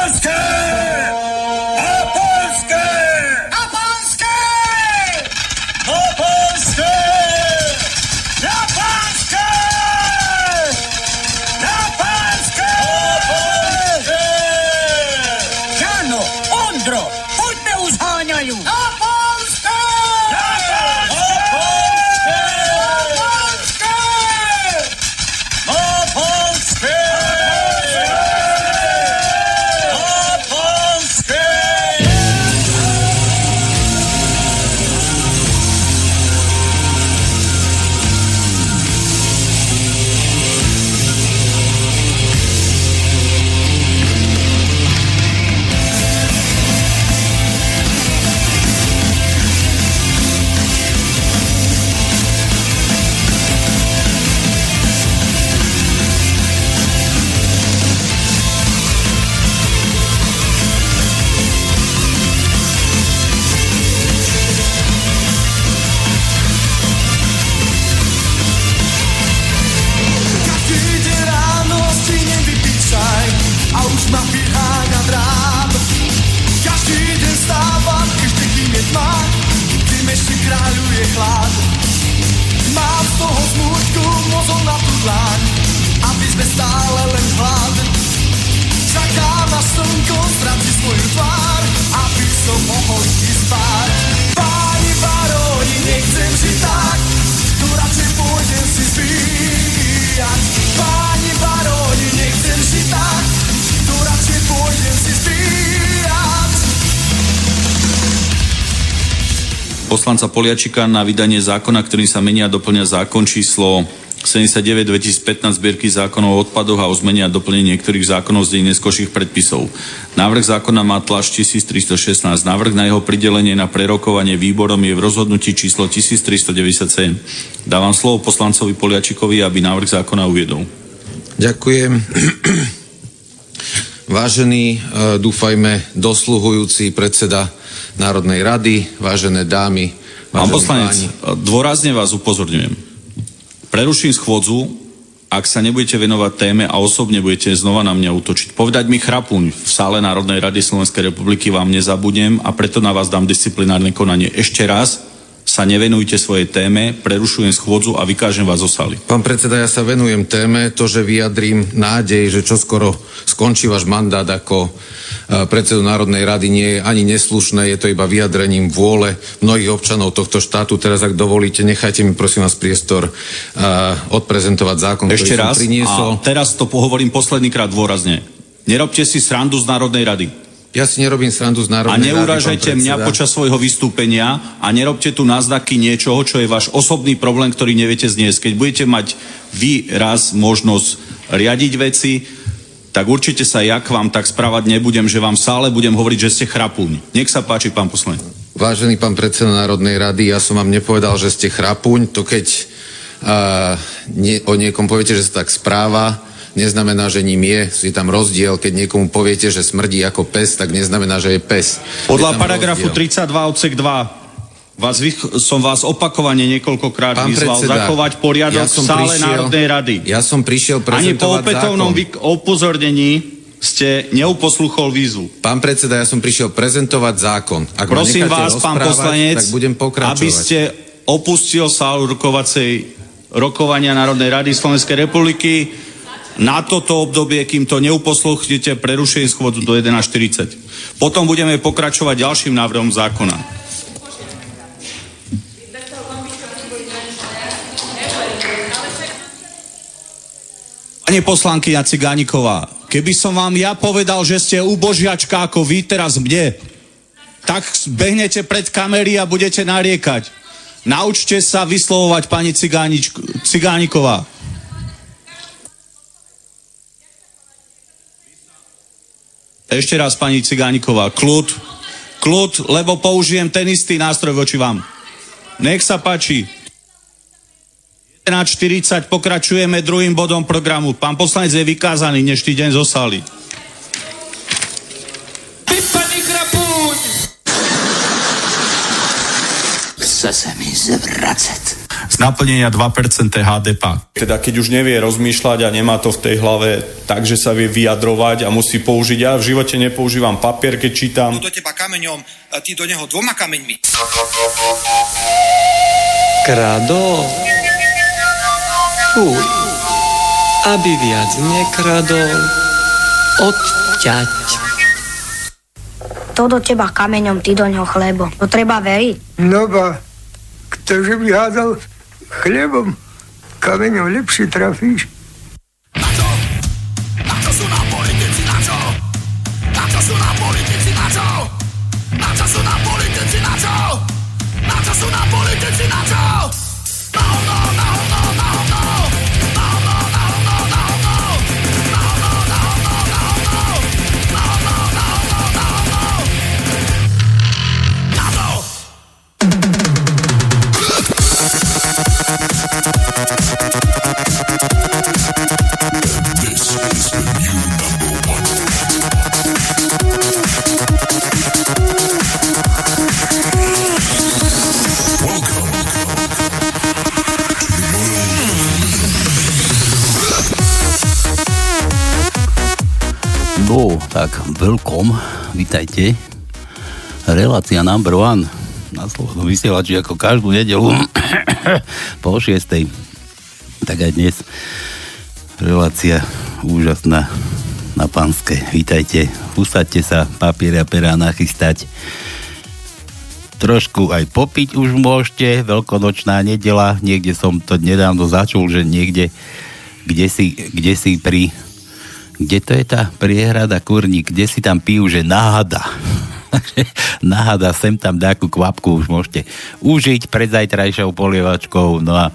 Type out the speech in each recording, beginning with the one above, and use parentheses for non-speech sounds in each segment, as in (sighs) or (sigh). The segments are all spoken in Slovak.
polské! A poslanca Poliačika na vydanie zákona, ktorým sa menia a doplňa zákon číslo 79 2015 zbierky zákonov o odpadoch a o zmene a doplnení niektorých zákonov z neskôrších predpisov. Návrh zákona má tlač 1316. Návrh na jeho pridelenie na prerokovanie výborom je v rozhodnutí číslo 1397. Dávam slovo poslancovi Poliačikovi, aby návrh zákona uviedol. Ďakujem. Vážený, e, dúfajme, dosluhujúci predseda Národnej rady, vážené dámy, Pán poslanec, dôrazne vás upozorňujem. Preruším schôdzu, ak sa nebudete venovať téme a osobne budete znova na mňa útočiť. Povedať mi chrapuň v sále Národnej rady Slovenskej republiky vám nezabudnem a preto na vás dám disciplinárne konanie. Ešte raz sa nevenujte svojej téme, prerušujem schôdzu a vykážem vás zo sály. Pán predseda, ja sa venujem téme, to, že vyjadrím nádej, že čoskoro skončí váš mandát ako e, predsedu Národnej rady, nie je ani neslušné, je to iba vyjadrením vôle mnohých občanov tohto štátu. Teraz, ak dovolíte, nechajte mi prosím vás priestor uh, odprezentovať zákon, Ešte ktorý raz som priniesol. a teraz to pohovorím posledný krát dôrazne. Nerobte si srandu z Národnej rady. Ja si nerobím srandu z A Národnej rady, neuražajte mňa počas svojho vystúpenia a nerobte tu náznaky niečoho, čo je váš osobný problém, ktorý neviete zniesť. Keď budete mať vy raz možnosť riadiť veci, tak určite sa ja k vám tak správať nebudem, že vám v sále budem hovoriť, že ste chrapuň. Nech sa páči, pán poslanec. Vážený pán predseda Národnej rady, ja som vám nepovedal, že ste chrapuň, to keď uh, nie, o niekom poviete, že sa tak správa, neznamená, že ním je. Je tam rozdiel, keď niekomu poviete, že smrdí ako pes, tak neznamená, že je pes. Podľa Je paragrafu rozdiel. 32 odsek 2 vás som vás opakovane niekoľkokrát Pán vyzval predseda, zachovať poriadok ja v sále prišiel- Národnej rady. Ja som prišiel Ani po opätovnom zákon. upozornení ste neuposluchol výzvu. Pán predseda, ja som prišiel prezentovať zákon. Ak Prosím vás, pán poslanec, tak budem pokračovať. aby ste opustil sálu rokovacej rokovania Národnej rady Slovenskej republiky na toto obdobie, kým to neuposluchnete, prerušujem schôdzu do 11.40. Potom budeme pokračovať ďalším návrhom zákona. Pani poslankyňa Cigániková, keby som vám ja povedal, že ste ubožiačka ako vy teraz mne, tak behnete pred kamery a budete nariekať. Naučte sa vyslovovať, pani Cigáničk- Cigániková. Ešte raz, pani Cigániková, kľud, kľud, lebo použijem ten istý nástroj voči vám. Nech sa páči. 11.40 pokračujeme druhým bodom programu. Pán poslanec je vykázaný dnešný deň zo sály. Chce se mi zvracet. Naplnenia 2% HDP. Teda keď už nevie rozmýšľať a nemá to v tej hlave tak, že sa vie vyjadrovať a musí použiť. Ja v živote nepoužívam papier, keď čítam. do teba kameňom, a ty do neho dvoma kameňmi. Kradol? Fuj. Aby viac nekradol, odťať. To do teba kameňom, ty do ňoho chlebo. To treba veriť. No ba, ktože by hádal chlebom, kameňom lepšie trafíš. Na čo sú nám politici, na čo? Na čo sú nám politici, na čo? Na čo sú nám politici, na čo? Na čo sú nám politici, na čo? Tak welcome, vítajte. Relácia number one na Slobodnom vysielači ako každú nedelu (coughs) po 6. Tak aj dnes relácia úžasná na Panske. Vítajte, usadte sa, papier a pera nachystať. Trošku aj popiť už môžete, veľkonočná nedela, niekde som to nedávno začul, že niekde, kde si, kde si pri kde to je tá priehrada kurník, kde si tam pijú, že náhada. (laughs) náhada, sem tam nejakú kvapku už môžete užiť pred zajtrajšou polievačkou. No a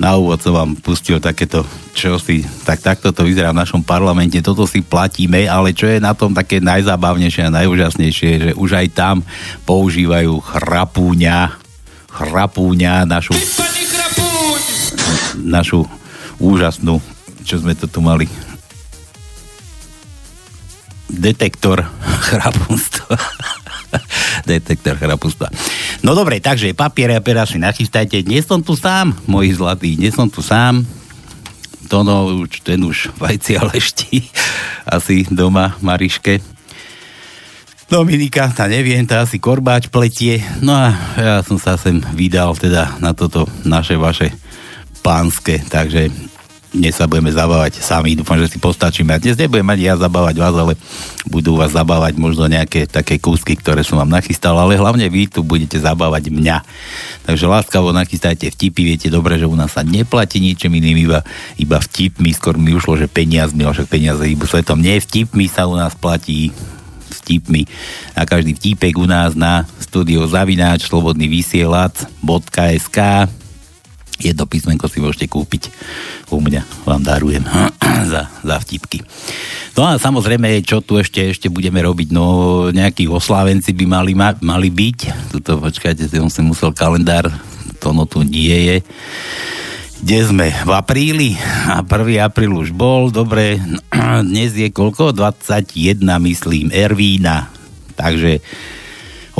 na úvod som vám pustil takéto čosi, tak takto to vyzerá v našom parlamente, toto si platíme, ale čo je na tom také najzábavnejšie a najúžasnejšie, že už aj tam používajú chrapúňa, chrapúňa, našu, našu úžasnú, čo sme to tu mali, detektor chrapústva. (laughs) detektor chrapústva. No dobre, takže papiere a pera si nachystajte. Dnes som tu sám, moji zlatí, dnes som tu sám. Tono, už, ten už vajcia leští (laughs) asi doma Mariške. Dominika, tá neviem, tá asi korbáč pletie. No a ja som sa sem vydal teda na toto naše vaše pánske, takže dnes sa budeme zabávať sami, dúfam, že si postačíme. A dnes nebudem ani ja zabávať vás, ale budú vás zabávať možno nejaké také kúsky, ktoré som vám nachystal, ale hlavne vy tu budete zabávať mňa. Takže láskavo nachystajte vtipy, viete dobre, že u nás sa neplatí ničím iným, iba, iba vtipmi, skôr mi ušlo, že peniazmi, ale však peniaze hýbu svetom. Nie, vtipmi sa u nás platí vtipmi. A každý vtipek u nás na studio zavináč slobodný vysielač.sk jedno písmenko si môžete kúpiť u mňa, vám darujem (clears throat) za, za vtipky. No a samozrejme, čo tu ešte, ešte budeme robiť, no nejakí oslávenci by mali, ma, mali byť, tuto počkajte, som si musel kalendár, to no tu nie je, kde sme? V apríli? A 1. apríl už bol, dobre, (clears throat) dnes je koľko? 21, myslím, Ervína. Takže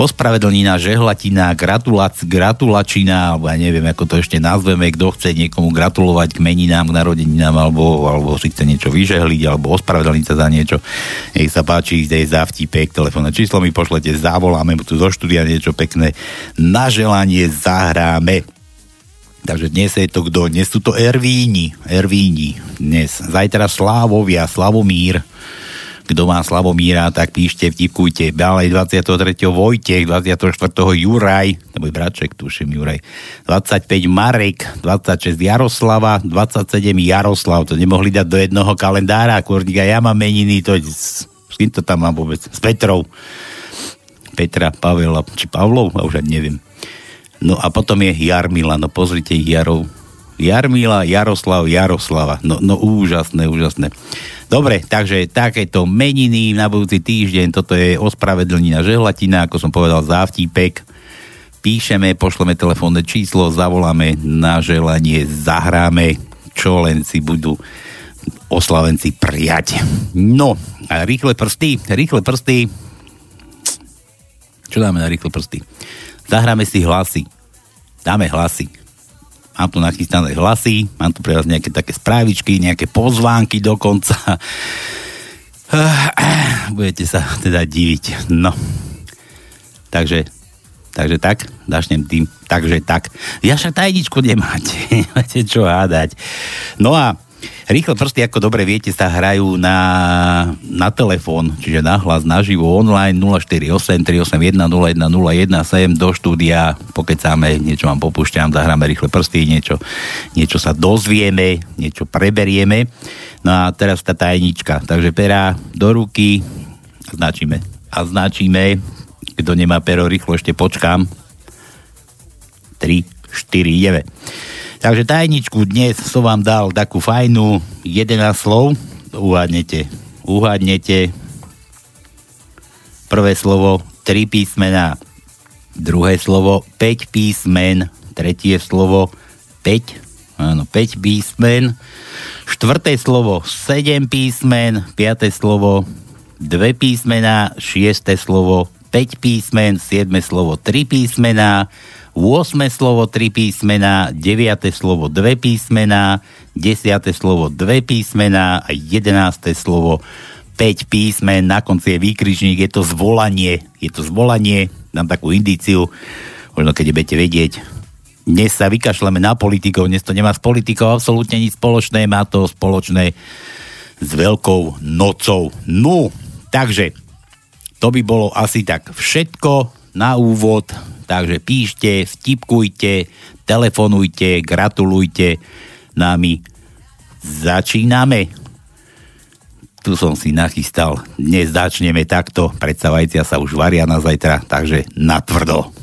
ospravedlnina, žehlatina, gratulac, gratulačina, alebo ja neviem, ako to ešte nazveme, kto chce niekomu gratulovať k meninám, k narodeninám, alebo, alebo si chce niečo vyžehliť, alebo ospravedlniť sa za niečo. Nech sa páči, ide za vtipek, telefónne číslo mi pošlete, zavoláme mu tu zo štúdia niečo pekné. Na želanie zahráme. Takže dnes je to kto? Dnes sú to Ervíni. Ervíni. Dnes. Zajtra Slávovia, Slavomír kto má Slavomíra, tak píšte, vtipkujte. Ďalej 23. Vojtech, 24. Juraj, to môj braček, tuším Juraj, 25 Marek, 26 Jaroslava, 27 Jaroslav, to nemohli dať do jednoho kalendára, kurníka, ja mám meniny, to s, kým to tam mám vôbec? S Petrou. Petra, Pavela, či Pavlov, a už ani neviem. No a potom je Jarmila, no pozrite ich Jarov. Jarmila, Jaroslav, Jaroslava. No, no úžasné, úžasné. Dobre, takže takéto meniny na budúci týždeň, toto je ospravedlnina žehlatina, ako som povedal, závtipek. Píšeme, pošleme telefónne číslo, zavoláme na želanie, zahráme, čo len si budú oslavenci prijať. No, a rýchle prsty, rýchle prsty. Čo dáme na rýchle prsty? Zahráme si hlasy. Dáme hlasy. Mám tu nachystané hlasy, mám tu pre vás nejaké také správičky, nejaké pozvánky dokonca. (sighs) Budete sa teda diviť. No. Takže, takže tak, začnem tým, takže tak. Ja však tajničku nemáte, (laughs) máte čo hádať. No a Rýchle prsty, ako dobre viete, sa hrajú na, na telefón, čiže na hlas, naživo, online 048 381 0101 sem do štúdia, pokecáme, niečo vám popúšťam, zahráme rýchle prsty, niečo, niečo sa dozvieme, niečo preberieme. No a teraz tá tajnička, takže pera do ruky, značíme. A značíme, kto nemá pero, rýchlo ešte počkám. 3, 4, 9. Takže tajničku dnes som vám dal takú fajnú 11 slov. Uhádnete. Uhádnete. Prvé slovo 3 písmená. Druhé slovo 5 písmen. Tretie slovo 5. Áno, 5 písmen. Štvrté slovo 7 písmen. Piaté slovo 2 písmená. Šiesté slovo 5 písmen. Siedme slovo 3 písmená 8 slovo 3 písmená, 9 slovo 2 písmená, 10 slovo 2 písmená a 11 slovo 5 písmen, na konci je výkričník, je to zvolanie, je to zvolanie, dám takú indíciu, možno keď budete vedieť, dnes sa vykašľame na politikov, dnes to nemá s politikou absolútne nič spoločné, má to spoločné s Veľkou nocou. No, takže to by bolo asi tak všetko na úvod Takže píšte, vtipkujte, telefonujte, gratulujte nami. Začíname. Tu som si nachystal. Dnes začneme takto. Predstavajcia sa už varia na zajtra, takže natvrdo.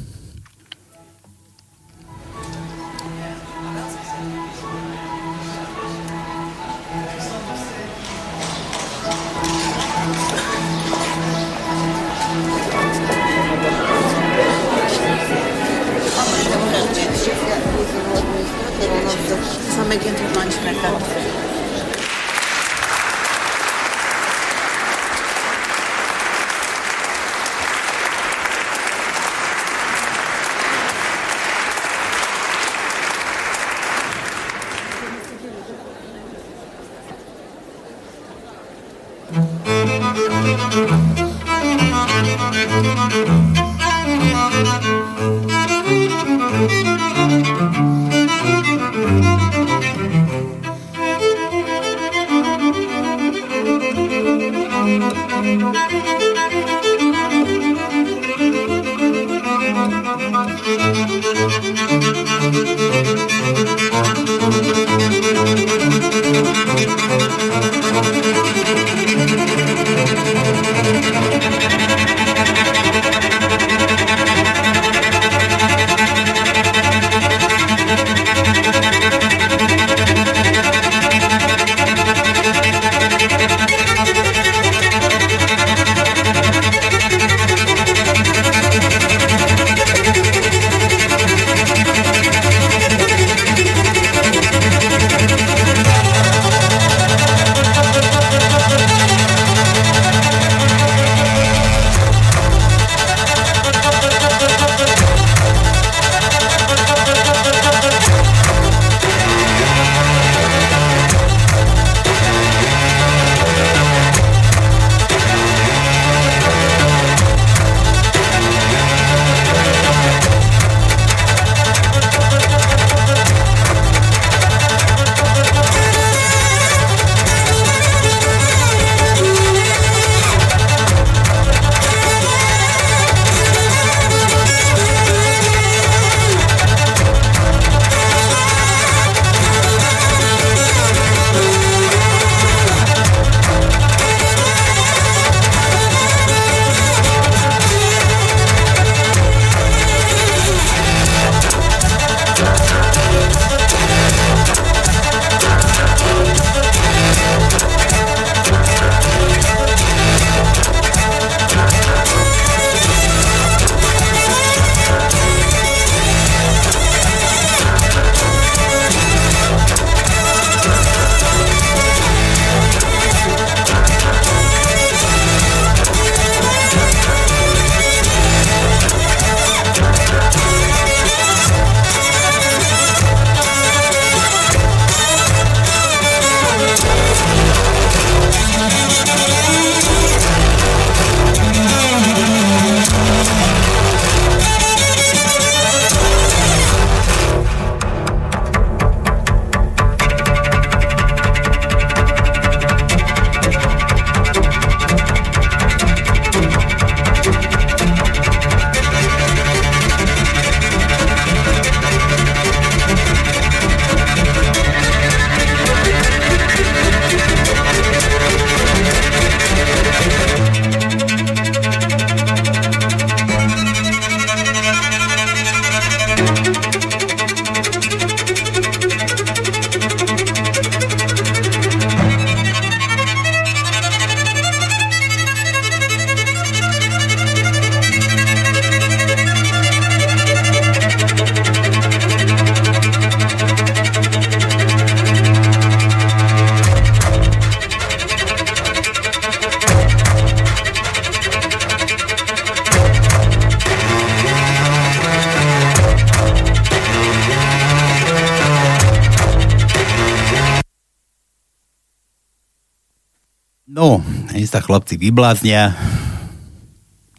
Chlapci vybláznia.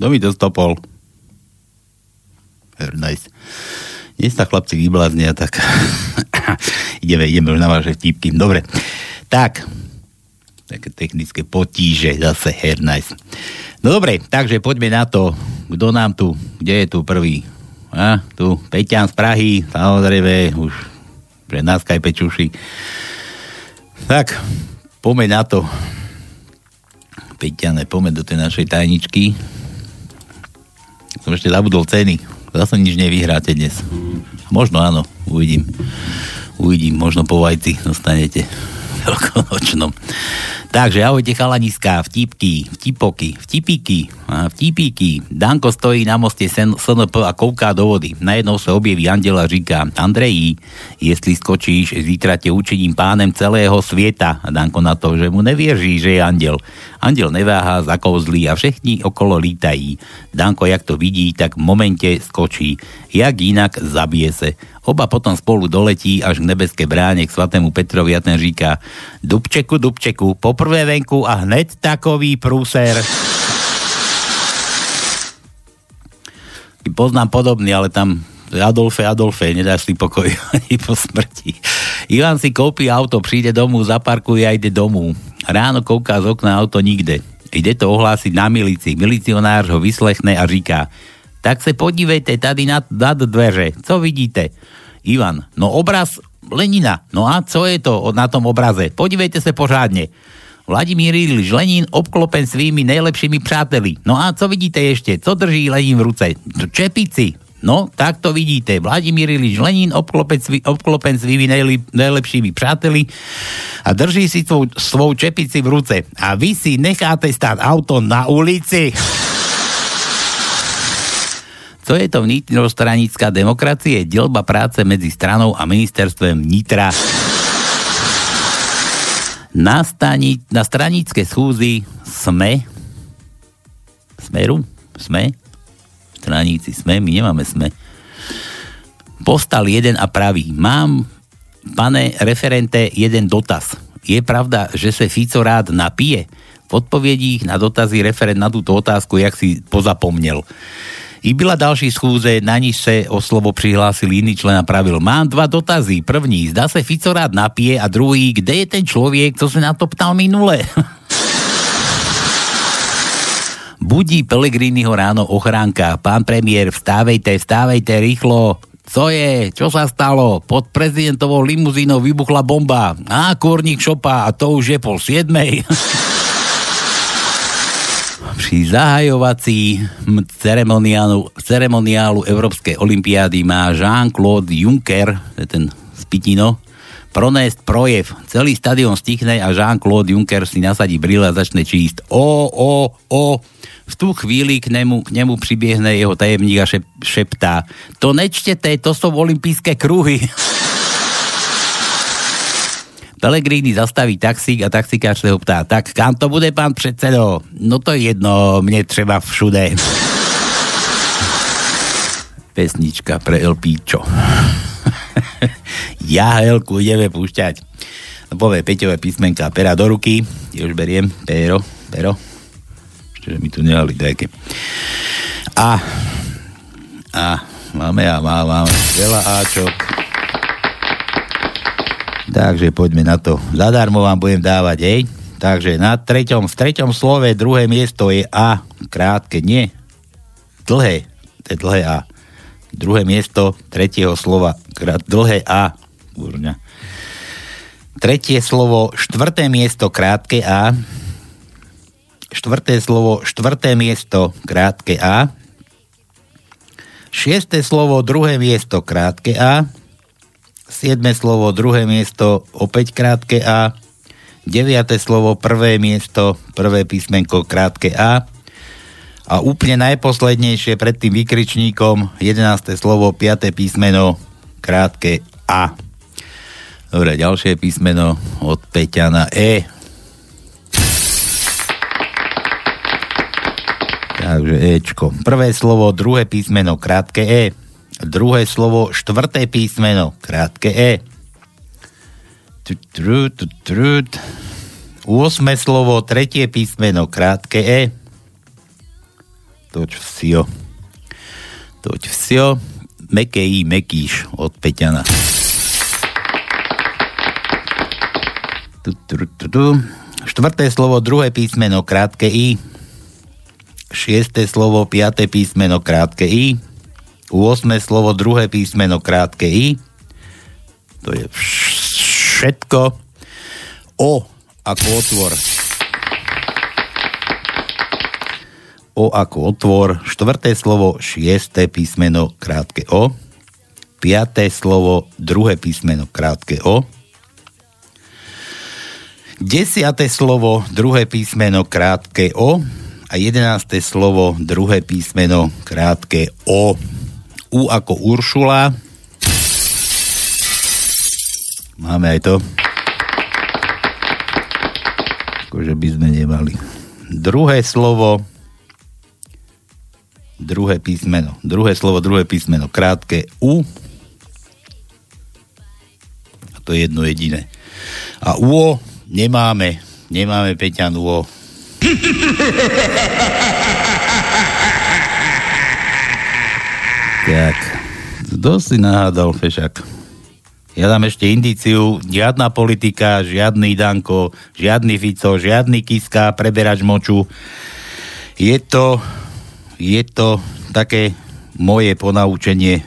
Kto mi to stopol? Very nice. Dnes sa chlapci vybláznia, tak (laughs) ideme, ideme na vaše vtipky. Dobre, tak, také technické potíže, zase her nice. No dobre, takže poďme na to, kto nám tu, kde je tu prvý? A, tu, Peťan z Prahy, samozrejme, už pre na Skype čuši. Tak, poďme na to. Peťane, poďme do tej našej tajničky. Som ešte zabudol ceny. Zase nič nevyhráte dnes. Možno áno, uvidím. Uvidím, možno po vajci dostanete veľkonočnom. Takže ahojte chalaniska, vtipky, vtipoky, vtipiky, vtipíky. Danko stojí na moste SNP a kouká do vody. Najednou sa objeví andel a říká, Andreji, jestli skočíš, zítra te učiním pánem celého sveta. A Danko na to, že mu nevieří, že je andel. Andel neváha, zakouzlí a všechny okolo lítají. Danko, jak to vidí, tak v momente skočí. Jak inak zabije se. Oba potom spolu doletí až k nebeské bráne k svatému Petrovi a ten říká Dubčeku, Dubčeku, poprvé venku a hned takový prúser. Poznám podobný, ale tam Adolfe, Adolfe, nedáš si pokoj (laughs) ani po smrti. Ivan si kúpi auto, príde domov, zaparkuje a ide domov. Ráno kouká z okna auto nikde. Ide to ohlásiť na milici. Milicionár ho vyslechne a říká tak se podívejte tady nad, nad dveře. Co vidíte? Ivan, no obraz Lenina. No a co je to na tom obraze? Podívejte se pořádně. Vladimír Ilič Lenin obklopen svými nejlepšími přáteli. No a co vidíte ještě? Co drží Lenin v ruce? Čepici. No, tak to vidíte. Vladimír Ilič Lenin obklopen, svý, obklopen svými nejli, nejlepšími přáteli a drží si svou, svou čepici v ruce. A vy si necháte stát auto na ulici. Co je to vnútrostranická demokracie? Delba práce medzi stranou a ministerstvom vnitra. Na, stani, na stranické schúzi sme Smeru? Sme? Straníci sme? My nemáme sme. Postal jeden a praví. Mám, pane referente, jeden dotaz. Je pravda, že sa Fico rád napije? V odpovedích na dotazy referent na túto otázku, jak si pozapomnel. I byla další schůze, na níž se o slovo přihlásil jiný člen a pravil. Mám dva dotazy. První, zdá se Fico rád napije a druhý, kde je ten člověk, co se na to ptal minule? (laughs) Budí Pelegriniho ráno ochránka. Pán premiér, vstávejte, vstávejte rýchlo. Co je? Čo sa stalo? Pod prezidentovou limuzínou vybuchla bomba. A kôrnik šopa a to už je pol siedmej. (laughs) Pri zahajovací ceremoniálu, ceremoniálu Európskej olimpiády má Jean-Claude Juncker, to je ten spitino, pronést projev. Celý stadion stichne a Jean-Claude Juncker si nasadí brýle a začne číst. O, o, o. V tú chvíli k nemu, k nemu pribiehne jeho tajemník a šep, šeptá. To nečtete, to sú olympijské kruhy. Pelegrini zastaví taxík a taxikár sa ho ptá, tak kam to bude, pán predsedo? No to je jedno, mne treba všude. Pesnička pre El Píčo. (laughs) ja Helku ideme púšťať. No povie Peťové písmenka, pera do ruky, už beriem, pero, pero, ešte, mi tu nehali dajke. A, a, máme a má, máme veľa Ačok. Takže poďme na to. Zadarmo vám budem dávať, hej. Takže na treťom, v treťom slove druhé miesto je A. Krátke, nie. Dlhé. To je dlhé A. Druhé miesto tretieho slova. Krát, dlhé A. Kurňa. Tretie slovo, štvrté miesto, krátke A. Štvrté slovo, štvrté miesto, krátke A. Šiesté slovo, druhé miesto, krátke A. Siedme slovo, druhé miesto, opäť krátke A. Deviate slovo, prvé miesto, prvé písmenko, krátke A. A úplne najposlednejšie pred tým vykričníkom, 11. slovo, 5. písmeno, krátke A. Dobre, ďalšie písmeno od Peťa na E. Takže Ečko. Prvé slovo, druhé písmeno, krátke E. Druhé slovo, štvrté písmeno, krátke E. 8 slovo, tretie písmeno, krátke E. Toť vsio. Toť vsio. Meké mekíš od Peťana. Tu. Štvrté slovo, druhé písmeno, krátke I. Šiesté slovo, piaté písmeno, krátke I. 8 slovo, druhé písmeno, krátke I. To je všetko. O ako otvor. O ako otvor. Štvrté slovo, šiesté písmeno, krátke O. Piaté slovo, druhé písmeno, krátke O. Desiate slovo, druhé písmeno, krátke O. A jedenácté slovo, druhé písmeno, krátke O. U ako Uršula. Máme aj to. Akože by sme nemali. Druhé slovo, druhé písmeno. Druhé slovo, druhé písmeno. Krátke U. A to je jedno jediné. A UO nemáme. Nemáme Peťan UO. (laughs) tak. Kto si nahádal, Fešak? Ja dám ešte indíciu, žiadna politika, žiadny Danko, žiadny Fico, žiadny Kiska, preberač moču. Je to, je to také moje ponaučenie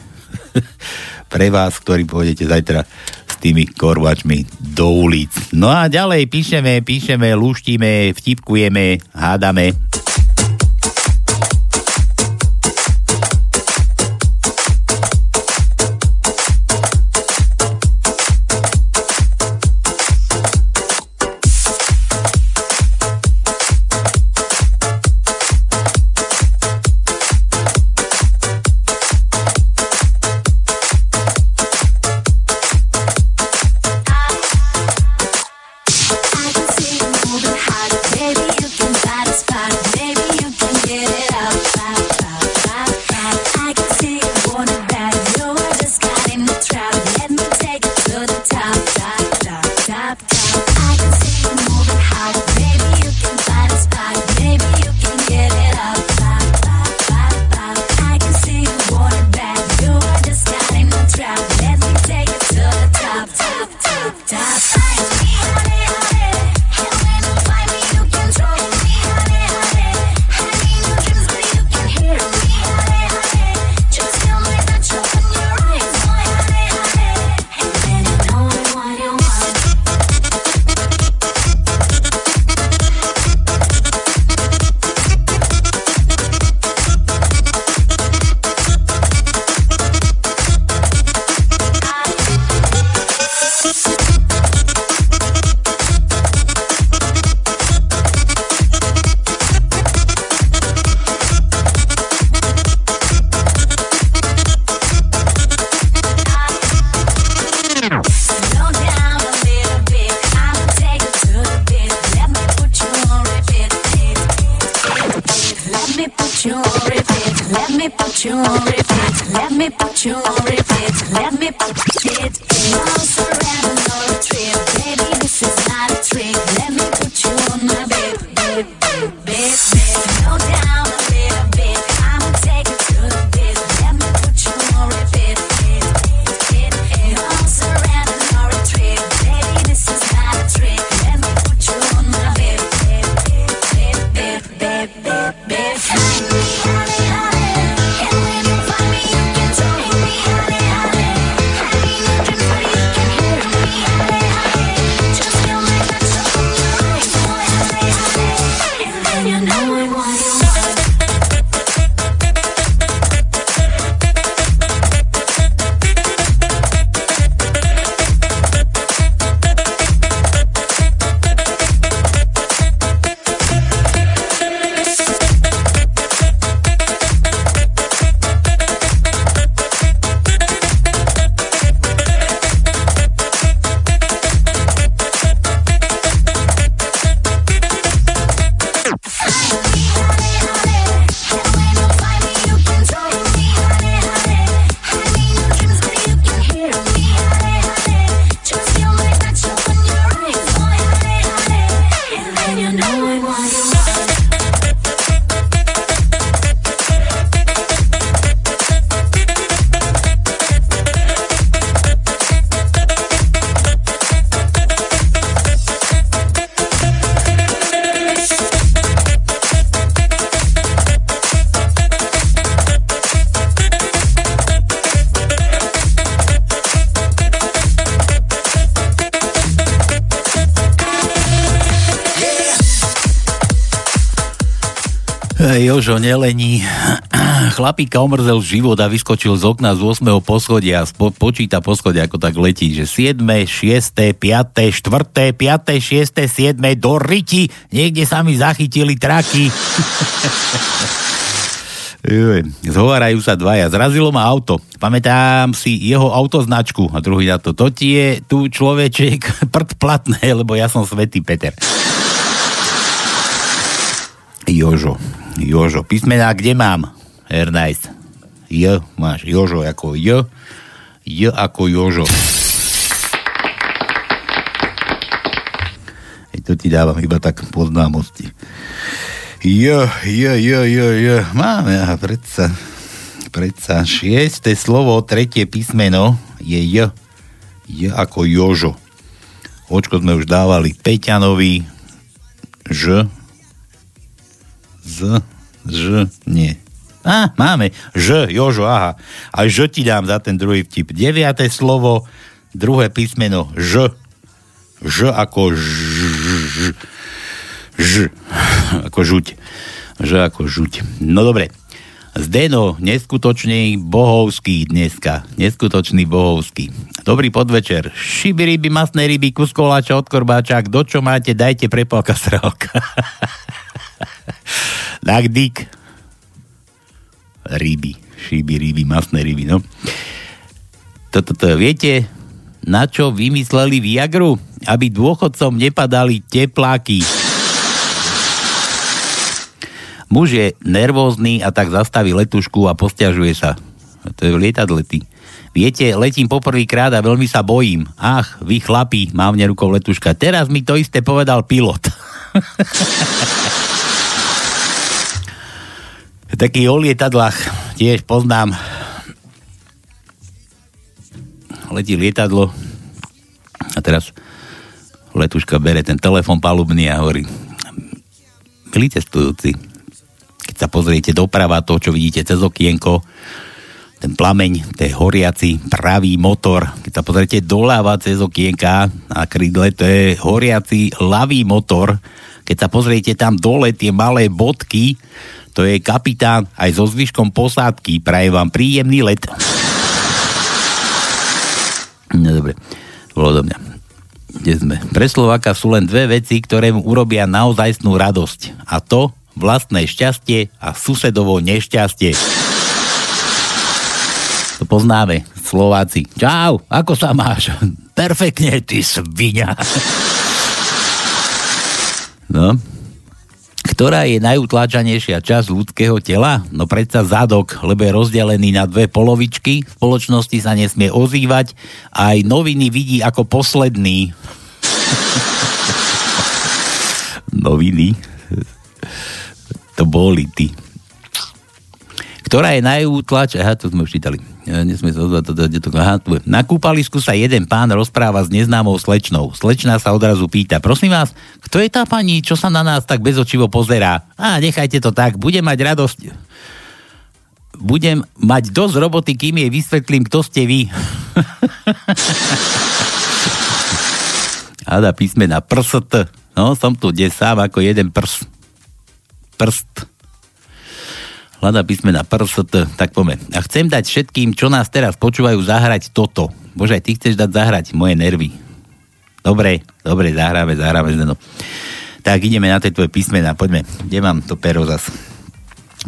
(laughs) pre vás, ktorí pôjdete zajtra s tými korvačmi do ulic. No a ďalej píšeme, píšeme, luštíme, vtipkujeme, hádame. Nelení. (clears throat) Chlapíka omrzel život a vyskočil z okna z 8. poschodia spo, počíta poschodia, ako tak letí, že 7., 6., 5., 4., 5., 6., 7. do riti. Niekde sa mi zachytili traky. (laughs) Zhovárajú sa dvaja. Zrazilo ma auto. Pamätám si jeho autoznačku. A druhý na to. To ti je tu človeček (laughs) prd platné, lebo ja som svetý Peter. Jožo. Jožo. Písmená kde mám? Ernest. J máš. Jožo ako J. J ako Jožo. Hej, to ti dávam iba tak poznámosti. J, J, J, J, J. Máme, aha, predsa. Predsa. Šiesté slovo, tretie písmeno je J. J ako Jožo. Očko sme už dávali Peťanovi. Ž. Z. Ž. Nie. Á, máme. Ž, Jožo, aha. A Ž ti dám za ten druhý vtip. Deviaté slovo, druhé písmeno Ž. Ž ako Ž. Ž, ž ako žuť. Ž ako žuť. No dobre. Zdeno, neskutočný bohovský dneska. Neskutočný bohovský. Dobrý podvečer. Šiby ryby, masné ryby, kus koláča od korbáča. Kto čo máte, dajte prepalka strelka. (laughs) tak dik. Ryby. Šiby ryby, masné ryby, no. Toto, to, viete, na čo vymysleli Viagru? Aby dôchodcom nepadali tepláky. Muž je nervózny a tak zastaví letušku a postiažuje sa. To je lietadlety. Viete, letím poprvýkrát a veľmi sa bojím. Ach, vy chlapí, mávne rukou letuška. Teraz mi to isté povedal pilot. (laughs) Taký o lietadlách tiež poznám. Letí lietadlo a teraz letuška bere ten telefon palubný a hovorí milí cestujúci, keď sa pozriete doprava, to, čo vidíte cez okienko, ten plameň, je horiaci pravý motor. Keď sa pozriete doľava cez okienka na krydle, to je horiaci ľavý motor. Keď sa pozriete tam dole, tie malé bodky, to je kapitán aj so zvyškom posádky. Praje vám príjemný let. No dobre, bolo do mňa. Kde sme? Pre Slováka sú len dve veci, ktoré mu urobia naozajstnú radosť. A to vlastné šťastie a susedovo nešťastie. To poznáme, Slováci. Čau, ako sa máš? Perfektne, ty svinia. No, ktorá je najutláčanejšia časť ľudského tela? No predsa zadok, lebo je rozdelený na dve polovičky, v spoločnosti sa nesmie ozývať a aj noviny vidí ako posledný. (laughs) noviny? To boli ty. Ktorá je najútlač... Aha, to sme už čítali. Nesmie sa ozvať, to, to, aha, tu. Na kúpalisku sa jeden pán rozpráva s neznámou slečnou. Slečna sa odrazu pýta, prosím vás, kto je tá pani, čo sa na nás tak bezočivo pozerá? A nechajte to tak, budem mať radosť. Budem mať dosť roboty, kým jej vysvetlím, kto ste vy. Ada písmena prst. No, som tu kde sám ako jeden prs. Prst. Hľada písmena prst, tak poďme. A chcem dať všetkým, čo nás teraz počúvajú, zahrať toto. Bože, aj ty chceš dať zahrať moje nervy. Dobre, dobre, zahráme, zahráme. No. Tak ideme na tie tvoje písmena, poďme. Kde mám to pero zas?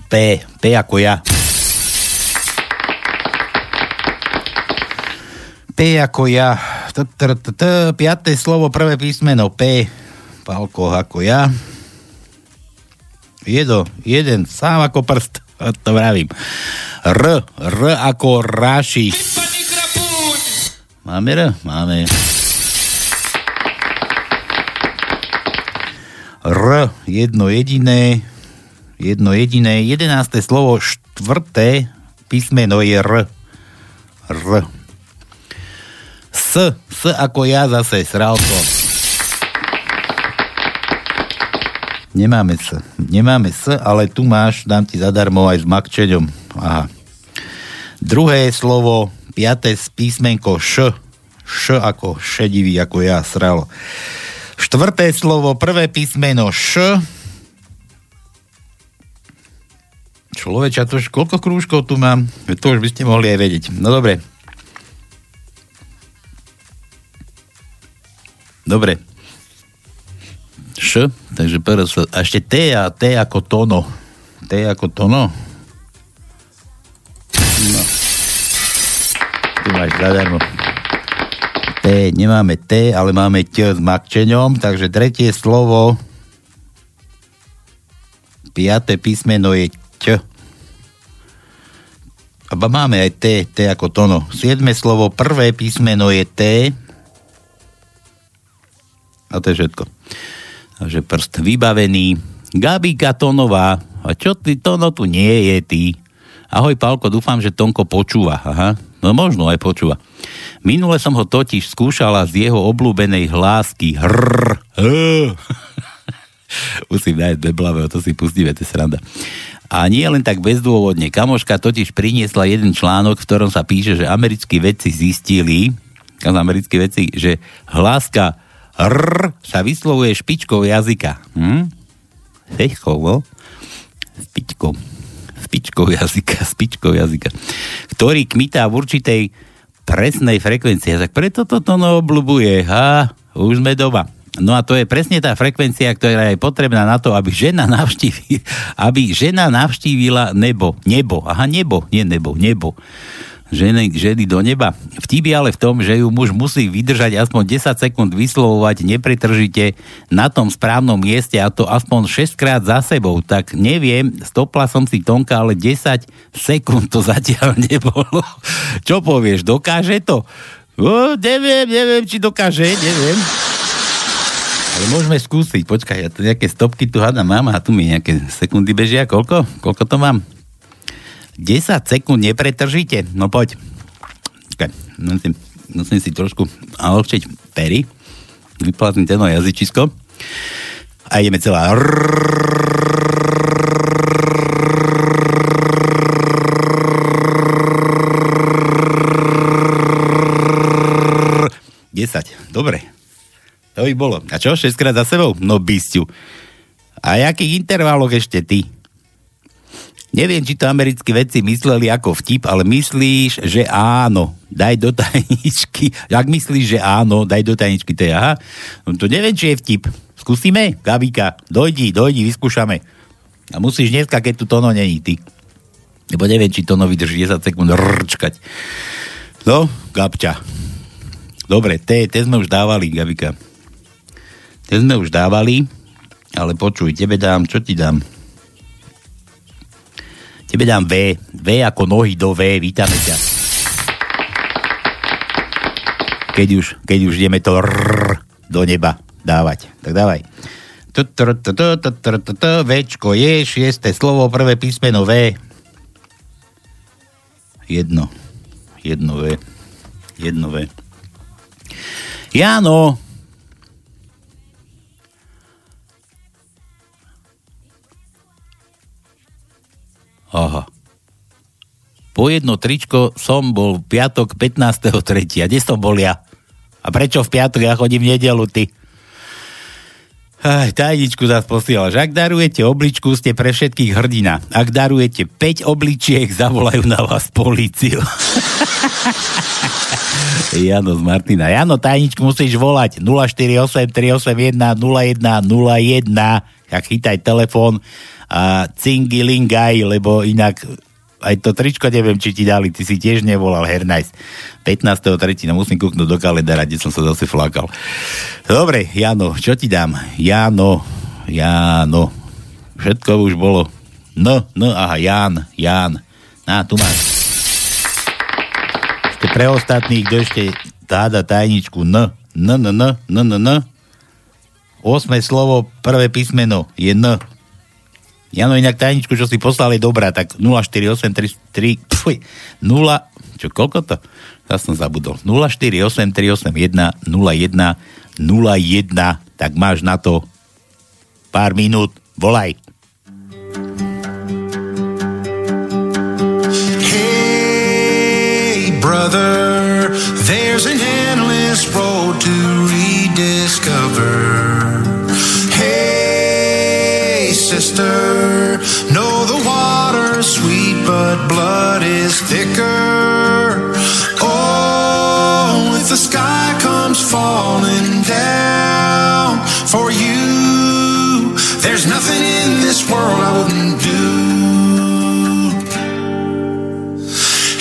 P, P ako ja. P ako ja. Piaté slovo, prvé písmeno P. Palko ako ja. Jedo, jeden, sám ako prst. To vravím. R, R ako ráši. Máme R? Máme. R, jedno jediné, jedno jediné, jedenácté slovo, štvrté písmeno je R. R. S, S ako ja zase, sralko. Nemáme S. Nemáme S, ale tu máš, dám ti zadarmo aj s makčeďom. Aha. Druhé slovo, piaté písmenko Š. Š ako šedivý, ako ja, sralo. Štvrté slovo, prvé písmeno Š. Človeča, to už koľko krúžkov tu mám? To už by ste mohli aj vedieť. No dobre. Dobre. Š, takže PS, a ešte T a T ako tono. T ako tono. No. Tu máš zadarmo. T, nemáme T, ale máme T s makčeňom, takže tretie slovo, piaté písmeno je Č. Aba máme aj T, T ako tono. Siedme slovo, prvé písmeno je T. A to je všetko. Takže prst vybavený. Gabika Tonová. A čo ty, Tono tu nie je, ty? Ahoj, Pálko, dúfam, že Tonko počúva. Aha, no možno aj počúva. Minule som ho totiž skúšala z jeho obľúbenej hlásky. Hrrr. Musím (laughs) nájsť beblavého, to si pustíme, to je sranda. A nie len tak bezdôvodne. Kamoška totiž priniesla jeden článok, v ktorom sa píše, že americkí vedci zistili, americkí vedci, že hláska R sa vyslovuje špičkou jazyka. Hm? No? Špičkou. Špičkou jazyka, (laughs) špičkou jazyka. Ktorý kmitá v určitej presnej frekvencii. Tak preto toto no obľubuje. Ha, už sme doma. No a to je presne tá frekvencia, ktorá je potrebná na to, aby žena navštívila, (laughs) aby žena navštívila nebo. Nebo. Aha, nebo. Nie nebo. Nebo ženy, ženy do neba. Vtip ale v tom, že ju muž musí vydržať aspoň 10 sekúnd vyslovovať nepretržite na tom správnom mieste a to aspoň 6 krát za sebou. Tak neviem, stopla som si Tonka, ale 10 sekúnd to zatiaľ (laughs) nebolo. Čo povieš, dokáže to? O, neviem, neviem, či dokáže, neviem. Ale môžeme skúsiť, počkaj, ja tu nejaké stopky tu hádam mám a tu mi nejaké sekundy bežia, koľko? Koľko to mám? 10 sekúnd nepretržíte? No poď. Okay. Musím, musím si trošku alokčiť pery. Vyplatím teno jazyčisko. A ideme celá. 10. Dobre. To by bolo. A čo, 6 krát za sebou? No bysťu. A jakých intervaloch ešte ty? Neviem, či to americkí vedci mysleli ako vtip, ale myslíš, že áno, daj do tajničky. Ak myslíš, že áno, daj do tajničky, to je aha. No to neviem, či je vtip. Skúsime? Gabika, dojdi, dojdi, vyskúšame. A musíš dneska, keď tu tono není, ty. Lebo neviem, či tono vydrží 10 sekúnd rčkať. No, Gabča. Dobre, te, te sme už dávali, Gabika. Te sme už dávali, ale počuj, tebe dám, čo ti dám? Tebe dám V. V ako nohy do V. Vítame ťa. Keď už, keď už ideme to rrr do neba dávať. Tak dávaj. Včko je, šiesté slovo, prvé písmeno V. Jedno. Jedno V. Jedno V. Jano, Aha. Po jedno tričko som bol v piatok 15.3. A kde som bol ja? A prečo v piatok ja chodím v nedelu, ty? Aj, tajničku zás posielaš. Ak darujete obličku, ste pre všetkých hrdina. Ak darujete 5 obličiek, zavolajú na vás políciu. (laughs) Jano z Martina. Jano, tajničku musíš volať 048 381 0101 a chytaj telefón a cingilingaj, lebo inak aj to tričko neviem, či ti dali, ty si tiež nevolal, hernajs. 15.3. No musím kúknúť do kalendára, kde som sa zase flakal. Dobre, Jano, čo ti dám? Jano, Jano. Všetko už bolo. No, no, aha, Jan, Jan. Na, tu máš. Ešte pre ostatných, kto ešte táda tajničku, no, no, no, no, no, no, no. 8. slovo, prvé písmeno je N. Jano, inak tajničku, čo si poslal, dobrá, tak 0483... Pfuj, 0... Čo, koľko to? Zas som zabudol. 0483810101 tak máš na to pár minút. Volaj. Hey, brother, there's an end. Endless road to rediscover. Hey, sister, know the water are sweet, but blood is thicker. Oh, if the sky comes falling down for you, there's nothing in this world I wouldn't do.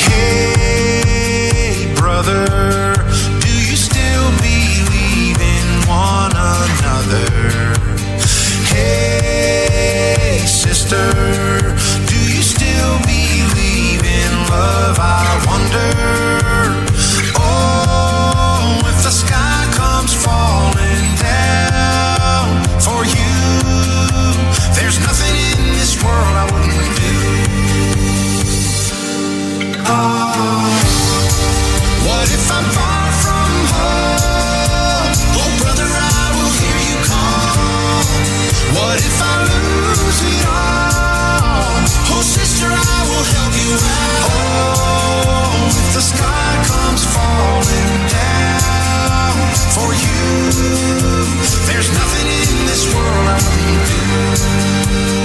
Hey, brother, gevaar. There's nothing in this world I wouldn't do.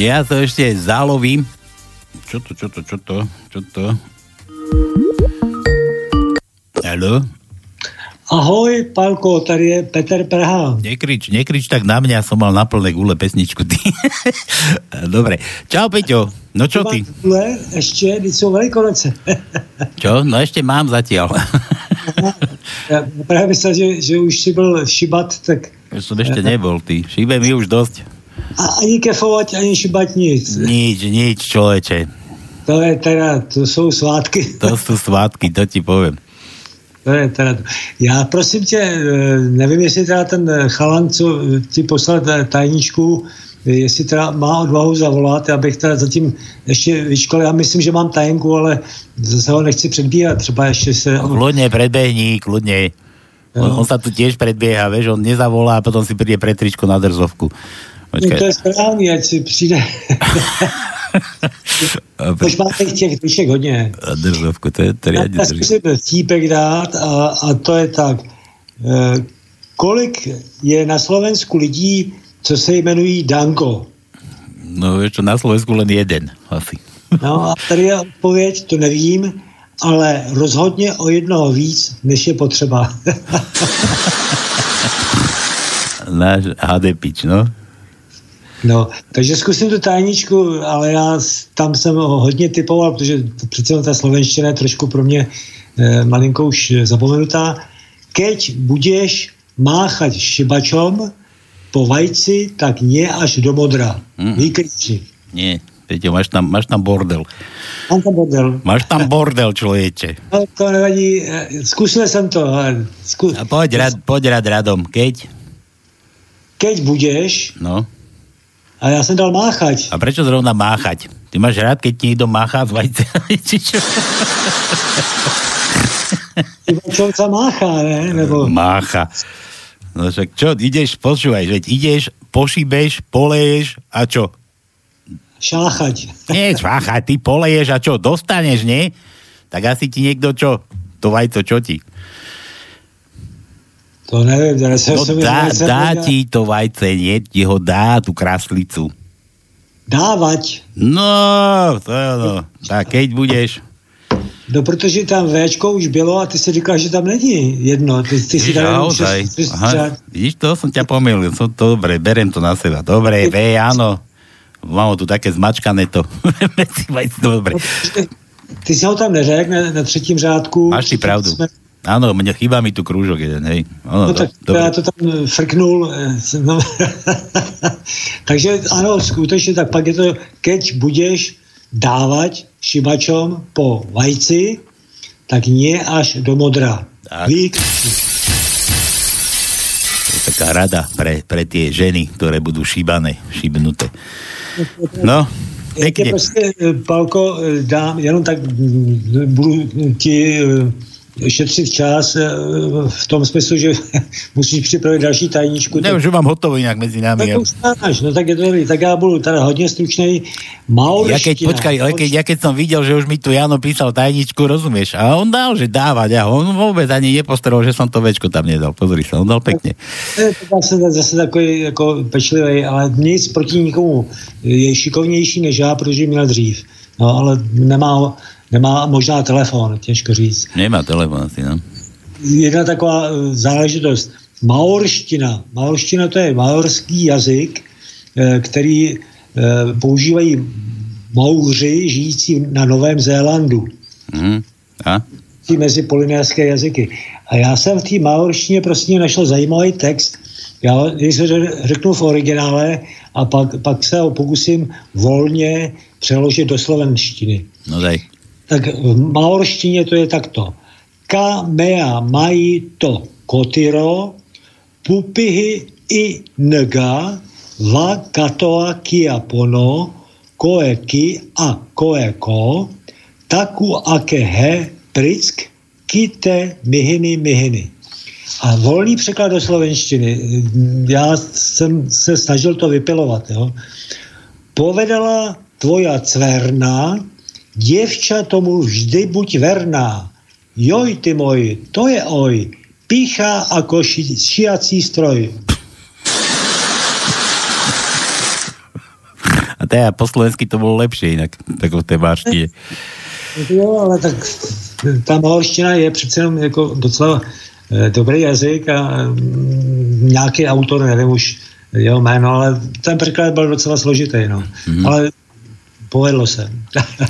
Ja to ešte zálovím. Čo to, čo to, čo to, čo to? Haló? Ahoj, Pálko, tady je Peter Praha. Nekrič, nekrič tak na mňa, som mal na plné gule pesničku. Ty. (laughs) Dobre. Čau, Peťo. No čo ty? Tohle ještě, když jsou velikonoce. (laughs) Čo? No ešte mám zatiaľ. (laughs) Já právě myslel, že, že už si byl šibat, tak Už som ešte nebol, ty. Šíbe mi už dosť. A ani kefovat, ani šibat nic. Nič, nič, človeče. To je teda, to jsou svátky. To sú svátky, to ti poviem. To je teda, já prosím tě, eh, nevím, jestli teda ten eh, chalan, co eh, ti poslal ta- tajničku, eh, jestli teda má odvahu zavolat, abych teda zatím ještě vyškolil. Já myslím, že mám tajemku, ale zase ho nechci předbíhat, třeba ještě se... Kľudne predbehni, kľudne. On, on sa tu tiež predbieha, vieš, on nezavolá a potom si príde pre tričko na drzovku. No, to je správný, ať si přijde. (laughs) Už máte těch triček hodně. A drzovku, to je to riadne Já zkusím vtípek dát a, a to je tak. Eh, kolik je na Slovensku lidí, co se jmenují Danko? No vieš čo, na Slovensku len jeden asi. (laughs) No a tady je odpověď, to nevím, ale rozhodně o jednoho víc, než je potřeba. (laughs) Náš HDPič, no. No, takže zkusím tu tajničku, ale já tam jsem ho hodně typoval, protože to přece ta slovenština je trošku pro mě e, malinko už zapomenutá. Keď budeš máchať šibačom po vajci, tak nie až do modra. Vykričník. Nie, Peťo, máš tam, máš tam bordel. Mám tam bordel. Máš tam bordel, človeče. No, to nevadí, e, zkusil jsem to. ale Zku... A poď, rad, poď rad radom. Keď? Keď budeš, No. A já jsem dal máchať. A prečo zrovna máchať? Ty máš rád, keď ti niekto máchá z vajce? (laughs) Či čo? Sa máchá, ne? Nebo... Mácha. No však čo, ideš, počúvaj, veď ideš, pošibeš, poleješ a čo? Šáchať. Nie, šváchať, ty poleješ a čo, dostaneš, nie? Tak asi ti niekto čo? To vajco, čo ti? To nevím, teraz No jsem dá, dá ti to vajce, nie? Ti ho dá, tú kraslicu. Dávať. No, to je ono. Tak keď budeš... No, protože tam Včko už bylo a ty si říkal, že tam není jedno. Ty, ty si tam vidíš, to som ťa pomýlil. Som to, dobre, berem to na seba. Dobre, (laughs) ve, áno. Mám tu také zmačkané to. (laughs) Dobre. Ty si ho tam neřekl na, na třetím řádku. Máš ty pravdu. Áno, mne chýba mi tu krúžok jeden, hej. Ono, No tak do, já to tam frknul. eh, No. Takže ano, skutečně, tak pak je to, keď budeš dávať šibačom po vajci, tak nie až do modra. Tak. To je taká rada pre, pre tie ženy, ktoré budú šíbané, šibnuté. No, pekne. prostě, eh, Palko, eh, dám, jenom tak mm, budu ti eh, šetřit čas eh, v tom smyslu, že (laughs) musíš připravit další tajničku. Ne, už ho mám hotovo inak medzi nami. tak to už máš, no tak je to dobrý. Tak já budu teda hodně stručný. Ja keď, počkaj, ale keď, ja keď som videl, že už mi tu Jano písal tajničku, rozumieš? A on dal, že dávať. A on vôbec ani nepostrel, že som to večko tam nedal. Pozri sa, on dal pekne. Ne, tak já jsem zase takový jako pečlivý, ale nic proti nikomu je šikovnější než já, protože měl dřív. No, ale nemá, nemá možná telefon, těžko říct. Nemá telefon asi, no. jedna taková eh, záležitost. Maorština. Maorština to je maorský jazyk, eh, který eh, používají Mauři žijící na Novém Zélandu. Mhm. A? Mezi polinérské jazyky. A já jsem v té maorštině prostě našel zajímavý text. Já se řeknu v originále a pak, pak se ho pokusím volně přeložit do slovenštiny. No daj. Tak v maorštině to je takto. Ka mají to kotiro, pupihy i nga, va katoa kia pono, koe a koe ko, taku ake he prick, kite mihiny mihiny. A volný překlad do slovenštiny. Já jsem se snažil to vypilovat. Jo. Povedala tvoja cverna, děvča tomu vždy buď verná. Joj, ty môj, to je oj, pícha ako ši, šiací stroj. A teda po slovensky to bolo lepšie inak, tak v tej marštine. Jo, ale tak ta malorština je přece jenom jako docela eh, dobrý jazyk a mm, nějaký autor, nevím už jeho jméno, ale ten překlad byl docela složitý, no. Mm-hmm. Ale povedlo se.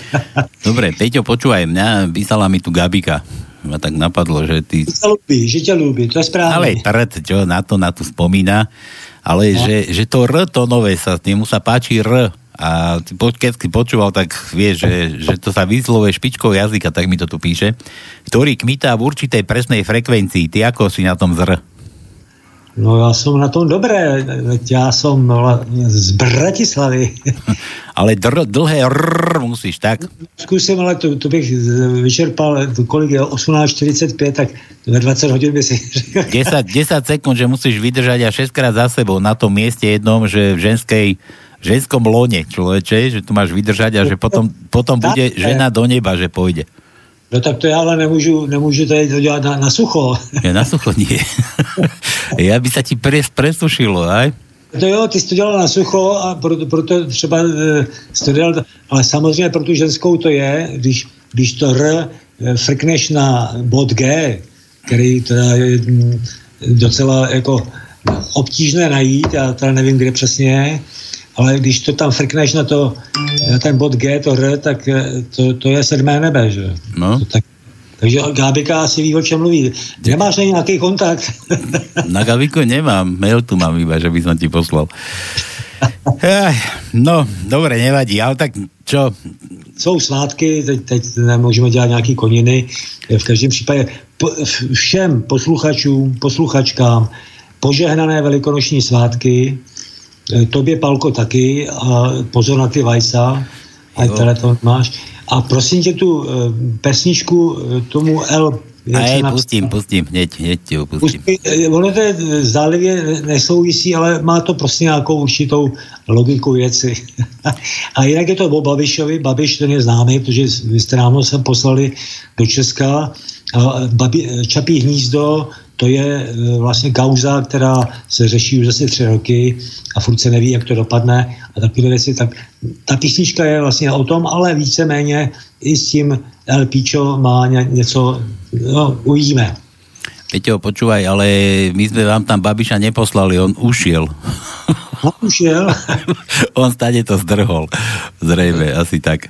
(laughs) Dobre, Peťo, počúvaj, mňa písala mi tu Gabika. Ma tak napadlo, že ty... Že ťa ľúbi, že ťa ľúbi, to je správne. Ale trd, čo na to, na to spomína. Ale No. že, že to R tónové sa, jemu sa páči R. A keď si počúval, tak vieš, že, že to sa vyslovuje špičkou jazyka, tak mi to tu píše, ktorý kmitá v určitej presnej frekvencii. Ty ako si na tom z R? No já jsem na tom dobré, veď já jsem vla- z Bratislavy. (laughs) Ale dr, dlhé R musíš, tak? Zkusím, ale to, to bych vyčerpal, kolik je 18.45, tak ve 20 hodin by si (laughs) řekl. 10, 10 sekúnd, že musíš vydržať a 6 krát za sebou na tom mieste jednom, že v ženskej ženskom lone, človeče, že tu máš vydržať a že potom, potom bude žena do neba, že pôjde. No tak to já ale nemůžu, nemůžu tady to dělat na, na sucho. (laughs) Ja na sucho nie. (laughs) ja by sa ti pres, presušilo, aj? To jo, ty jsi to dělal na sucho a proto, proto třeba e, jsi to dělal, ale samozřejmě pro tu ženskou to je, když, když to R eh, frkneš na bod G, který teda je mm, docela jako obtížné najít, já teda nevím, kde přesně je, ale když to tam frkneš na to, na ten bod G, to R, tak eh, to, to je sedmé nebe, že? No. To tak, takže Gábika asi ví, o čem mluví. Nemáš nějaký kontakt? (laughs) Na Gaviku nemám, mail tu mám iba, že by som ti poslal. No, dobre, nevadí, ale tak čo? Jsou svátky, teď, teď nemůžeme dělat nějaký koniny. V každém případě po, všem posluchačům, posluchačkám požehnané velikonoční svátky, tobě, Palko, taky a pozor na ty vajsa, ať telefon máš. A prosím tě tu e, pesničku e, tomu L Aj, pustím, pustím, hneď, hneď ti ho pustím. Pustí, ono to je zdálivě nesouvisí, ale má to prostě nějakou určitou logiku věci. (laughs) a jinak je to o Babišovi. Babiš ten je známý, protože vy jste nám ho sem poslali do Česka. A Babi, Čapí hnízdo, to je eh, vlastně kauza, která se řeší už zase tři roky a furt se neví, jak to dopadne a takové věci. Tak ta písnička je vlastně o tom, ale víceméně i s tím El Picho má ně, něco, no, uvidíme. Peťo, počúvaj, ale my sme vám tam Babiša neposlali, on ušiel. On ušiel? (laughs) on stade to zdrhol. Zrejme, asi tak.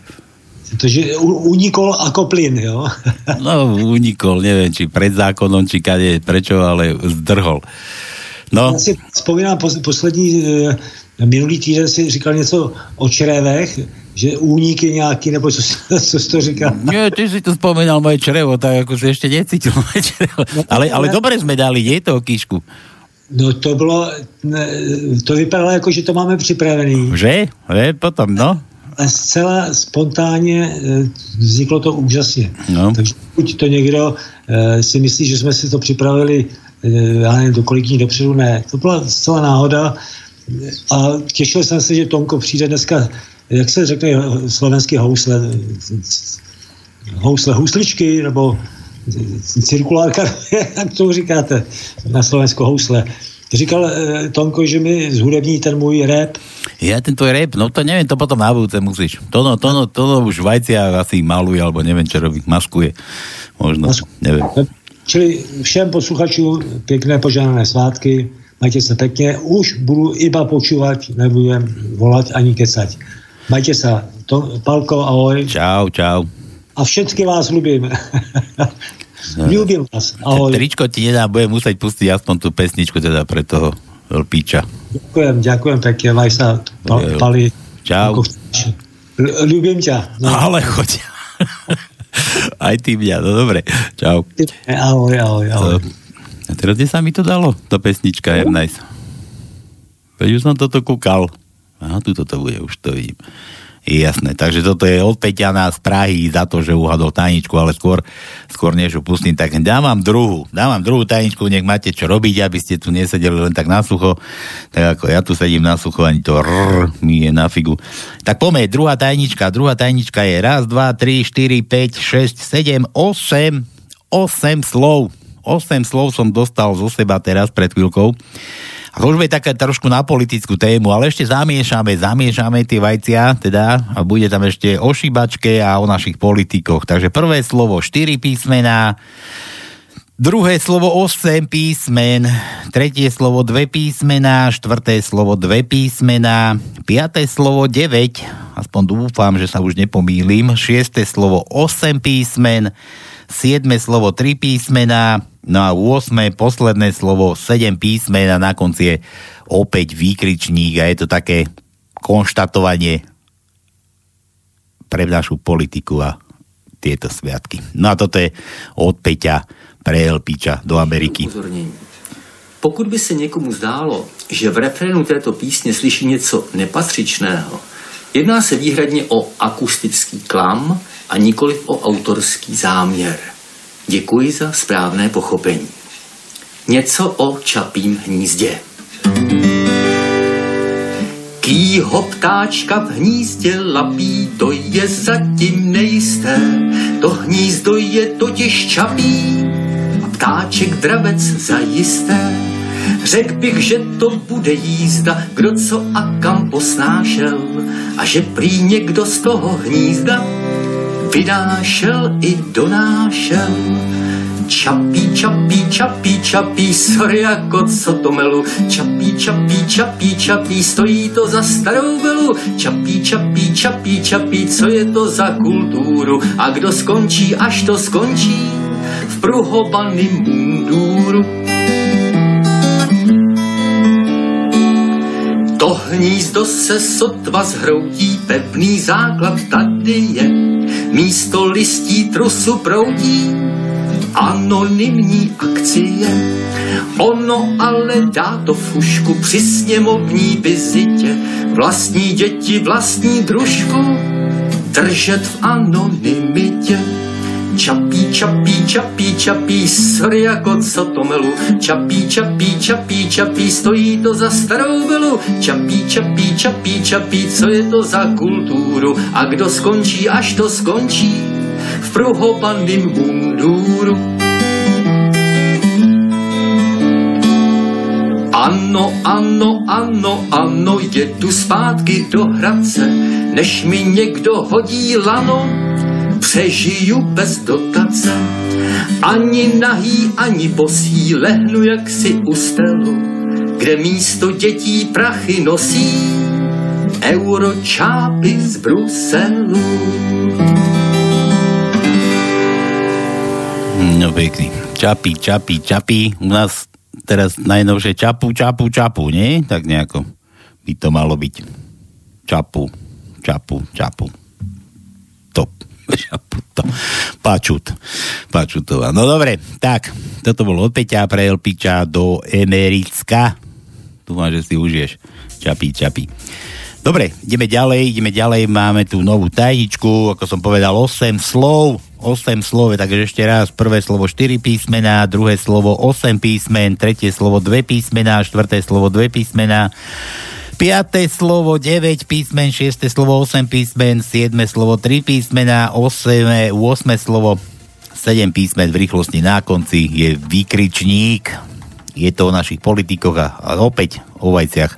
Takže unikol ako plyn, jo? (laughs) No, unikol, neviem, či pred zákonom, či kade, prečo, ale zdrhol. No, Já si vzpomínám pos- poslední, eh, minulý týden si říkal něco o črevech, že úniky nějaký, nebo co, (laughs) co jsi to říkal? nie, ty si tu spomínal moje črevo, tak ako si ešte necítil moje črevo. Ale, ale dobre sme dali, nie toho kýšku. No to bylo, ne, to vypadalo jako, že to máme připravený. Že? Že? Potom, no. A zcela spontánně eh, vzniklo to úžasně. No. Takže pokud to někdo eh, si myslí, že jsme si to připravili eh, já nevím, do kolik dní dopředu, ne. To byla zcela náhoda a těšil jsem se, že Tomko přijde dneska, jak se řekne slovenský housle, housle, housličky, nebo cirkulárka, (laughs) jak to říkáte na Slovensku housle. Říkal eh, Tomko, že mi zhudební ten můj rap, Ja ten tvoj rap, no to neviem, to potom na budúce musíš. To no, to no, to no už vajcia asi maluje, alebo neviem, čo robí, maskuje. Možno, neviem. Čili všem posluchačům pěkné požádané svátky, majte se pěkně, už budu iba počúvať, nebudem volať ani kecať. Majte sa, to, Palko, ahoj. Čau, čau. A všetky vás ľubím. (laughs) ľubím vás, ahoj. Tričko ti nedá, budem musieť pustiť aspoň tú pesničku teda pre toho Lpíča. Ďakujem, ďakujem pekne, maj sa, pa, Pali. Čau. Ľubím ťa. No. Ale choď. (laughs) Aj ty mňa, no dobre. Čau. Ahoj, ahoj, ahoj. A teraz kde sa mi to dalo? To pesnička je nice. Veď už som toto kúkal. Aha, tu toto bude, už to vidím. Jasné, takže toto je od Peťana z Prahy za to, že uhadol tajničku, ale skôr, skôr než ju pustím, tak dávam druhú, dávam druhú tajničku, nech máte čo robiť, aby ste tu nesedeli len tak na sucho, tak ako ja tu sedím na sucho, ani to rrr, mi je na figu. Tak poďme, druhá tajnička, druhá tajnička je raz, dva, tri, štyri, päť, šesť, sedem, osem, osem slov. Osem slov som dostal zo seba teraz pred chvíľkou. A to už bude taká trošku na politickú tému, ale ešte zamiešame, zamiešame tie vajcia, teda, a bude tam ešte o šibačke a o našich politikoch. Takže prvé slovo 4 písmená, druhé slovo 8 písmen, tretie slovo 2 písmená, štvrté slovo 2 písmená, piaté slovo 9, aspoň dúfam, že sa už nepomýlim, šiesté slovo 8 písmen, siedme slovo 3 písmená, no a 8. posledné slovo 7 písmen a na konci je opäť výkričník a je to také konštatovanie pre našu politiku a tieto sviatky. No a toto je od Peťa pre Elpiča do Ameriky. Pokud by se někomu zdálo, že v refrénu této písně slyší něco nepatřičného, jedná se výhradně o akustický klam a nikoliv o autorský záměr. Děkuji za správné pochopení. Něco o čapím hnízdě. Kýho ptáčka v hnízdě lapí, to je zatím nejisté. To hnízdo je totiž čapí a ptáček dravec zajisté. Řekl bych, že to bude jízda, kdo co a kam posnášel a že prý někdo z toho hnízda vynášel i donášel. Čapí, čapí, čapí, čapí, sorry jako co to melu. Čapí, čapí, čapí, čapí, stojí to za starou belu. Čapí, čapí, čapí, čapí, co je to za kulturu. A kdo skončí, až to skončí, v pruhobaným mundúru. To hnízdo se sotva zhroutí, pevný základ tady je. Místo listí trusu proudí, anonymní akcie. Ono ale dá to fušku při sněmovní vizitě. Vlastní děti, vlastní družku, držet v anonymitě. Čapí, čapí, čapí, čapí, sorry jako co to melu. Čapí, čapí, čapí, čapí, stojí to za starou belu. Čapí, čapí, čapí, čapí, co je to za kulturu. A kdo skončí, až to skončí, v pruhobaným mundúru. Ano, ano, ano, ano, jedu zpátky do Hradce, než mi někdo hodí lano, přežiju bez dotace. Ani nahý, ani bosí, lehnu jaksi u stelu, kde místo dětí prachy nosí euročápy z Bruselu. No pekný. Čapí, čapí, čapí. U nás teraz najnovšie čapu, čapu, čapu, nie? Tak nejako by to malo byť. Čapu, čapu, čapu. Top. Pačut. Pačutová. No dobre, tak. Toto bolo od Peťa pre Elpiča do Emericka. Dúfam, že si užiješ. Čapí, čapí. Dobre, ideme ďalej, ideme ďalej, máme tu novú tajničku, ako som povedal, 8 slov, 8 slov, takže ešte raz, prvé slovo 4 písmená, druhé slovo 8 písmen, tretie slovo 2 písmená, štvrté slovo 2 písmená, piaté slovo 9 písmen, šiesté slovo 8 písmen, siedme slovo 3 písmená, 8, 8 slovo 7 písmen v rýchlosti na konci je výkričník. Je to o našich politikoch a opäť o vajciach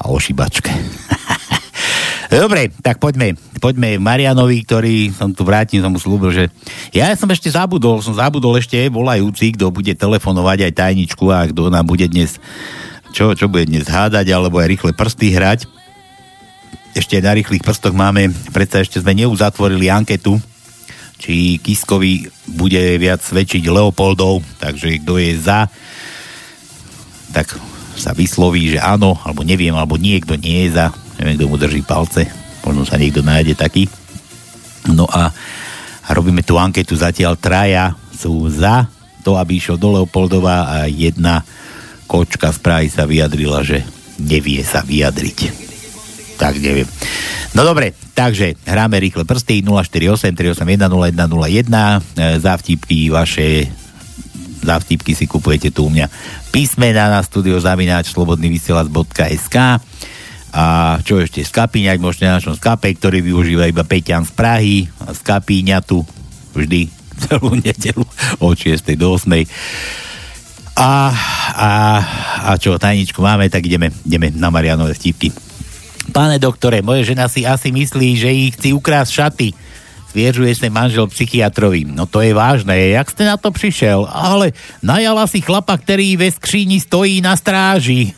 a o šibačke. (laughs) Dobre, tak poďme, poďme Marianovi, ktorý som tu vrátil, som mu slúbil, že ja som ešte zabudol, som zabudol ešte volajúci, kto bude telefonovať aj tajničku a kto nám bude dnes, čo, čo bude dnes hádať, alebo aj rýchle prsty hrať. Ešte na rýchlych prstoch máme, predsa ešte sme neuzatvorili anketu, či Kiskovi bude viac svedčiť Leopoldov, takže kto je za, tak sa vysloví, že áno, alebo neviem, alebo niekto nie je za, neviem, kto mu drží palce, možno sa niekto nájde taký. No a, robíme tú anketu zatiaľ traja sú za to, aby išiel do Leopoldova a jedna kočka z Prahy sa vyjadrila, že nevie sa vyjadriť. Tak neviem. No dobre, takže hráme rýchle prsty 048 381 0101 závtipky vaše závtipky si kupujete tu u mňa písmena na studio zavináč slobodnyvysielac.sk a čo ešte, skapíňať môžete na našom skape, ktorý využíva iba Peťan z Prahy a skapíňa tu vždy celú (laughs) nedelu od 6. do 8. A, a, a čo, tajničku máme, tak ideme, ideme na Marianové vtipky. Páne doktore, moje žena si asi myslí, že ich chci ukrásť šaty. Zviežuje sa manžel psychiatrovi. No to je vážne, jak ste na to prišiel? Ale najala si chlapa, ktorý ve skříni stojí na stráži. (laughs)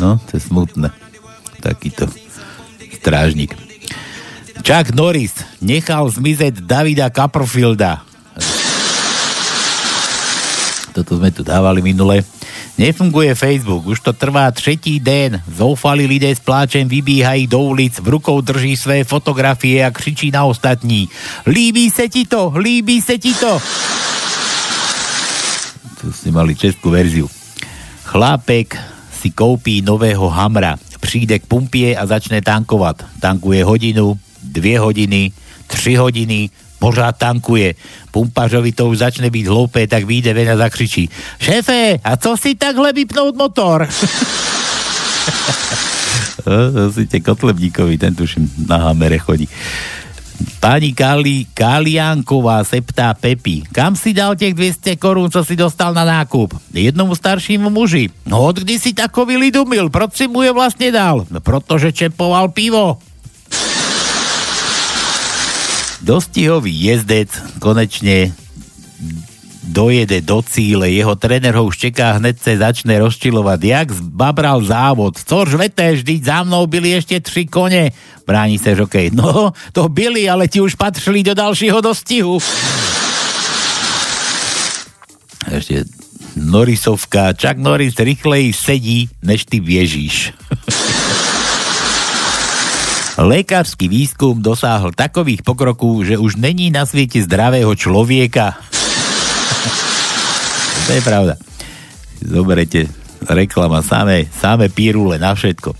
No, to je smutné. Takýto strážnik. Chuck Norris nechal zmizeť Davida Copperfielda. Toto sme tu dávali minule. Nefunguje Facebook, už to trvá tretí den. Zoufali lidé s pláčem vybíhají do ulic, v rukou drží své fotografie a křičí na ostatní. Líbí se ti to, líbí se ti to. Tu ste mali českú verziu. Chlápek si koupí nového Hamra, přijde k pumpie a začne tankovat. Tankuje hodinu, dvě hodiny, tři hodiny, pořád tankuje. Pumpařovi to už začne byť hloupé, tak vyjde ven a zakřičí. Šéfe, a co si takhle vypnout motor? to (laughs) si te Kotlebníkovi, ten tuším na hamere chodí. Pani Kali, Kaliánková se ptá Pepi, kam si dal těch 200 korún, co si dostal na nákup? Jednomu staršímu muži. No od kdy si takový lidumil, proč si mu je vlastne dal? No protože čepoval pivo. Dostihový jezdec konečne dojede do cíle, jeho tréner ho už čeká, hneď sa začne rozčilovať. Jak zbabral závod, což vete, vždy za mnou byli ešte tri kone. Bráni sa žokej. No, to byli, ale ti už patrili do ďalšieho dostihu. Ešte Norisovka. Čak Noris rýchlej sedí, než ty viežíš. Lekársky výskum dosáhol takových pokrokov, že už není na svete zdravého človeka. (laughs) to je pravda. Zoberete reklama, samé, samé pírule na všetko.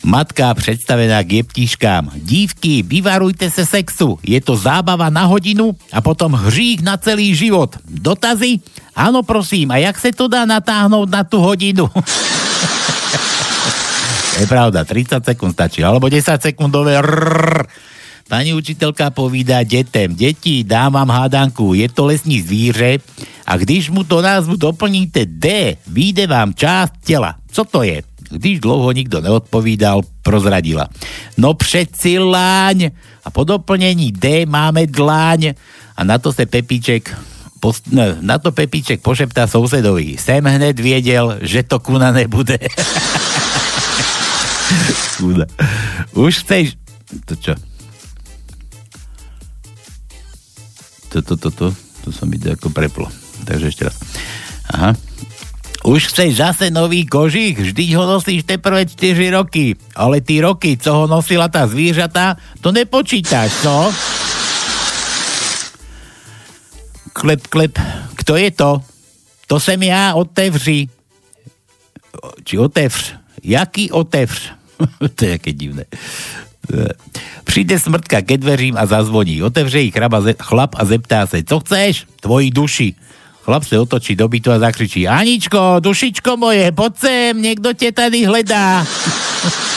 Matka predstavená k jeptiškám. Dívky, vyvarujte sa sexu. Je to zábava na hodinu a potom hřík na celý život. Dotazy? Áno, prosím. A jak sa to dá natáhnuť na tú hodinu? (laughs) je pravda, 30 sekúnd stačí. Alebo 10 sekundové rrr. Pani učiteľka povída detem, deti, dám vám hádanku, je to lesní zvíře a když mu to názvu doplníte D, vyjde vám časť tela. Co to je? Když dlouho nikto neodpovídal, prozradila. No přeci láň. A po doplnení D máme dláň. A na to se Pepíček post, na to Pepíček pošeptá sousedovi. Sem hned viedel, že to kuna nebude. (laughs) Kuna. Už chceš... To čo? To, to, to, to. Som mi ako preplo. Takže ešte raz. Aha. Už chceš zase nový kožich? Vždy ho nosíš teprve 4 roky. Ale ty roky, co ho nosila tá zvířata, to nepočítaš, no? Klep, klep. Kto je to? To sem ja, otevři. Či otevř. Jaký otevř? (laughs) to je aké divné. Přijde smrtka ke dveřím a zazvoní. Otevře ich chlap a zeptá sa, co chceš? Tvoji duši. Chlap sa otočí do bytu a zakričí Aničko, dušičko moje, poď sem, niekto te tady hledá. (laughs)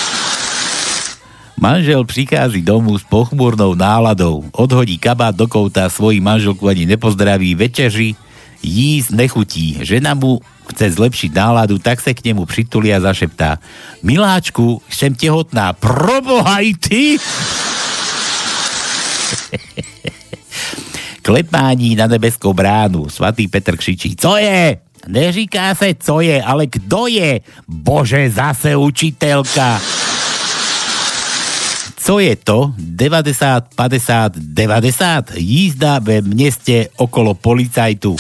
Manžel přichází domů s pochmúrnou náladou. Odhodí kabát do kouta, svoji manželku ani nepozdraví, večeři, jísť nechutí. Žena mu chce zlepšiť náladu, tak sa k nemu přitulí a zašeptá. Miláčku, som tehotná. Proboha i ty! (laughs) Klepání na nebeskou bránu. Svatý Petr křičí, co je? Neříká sa, co je, ale kdo je? Bože, zase učiteľka. Co je to? 90, 50, 90? Jízda ve meste okolo policajtu.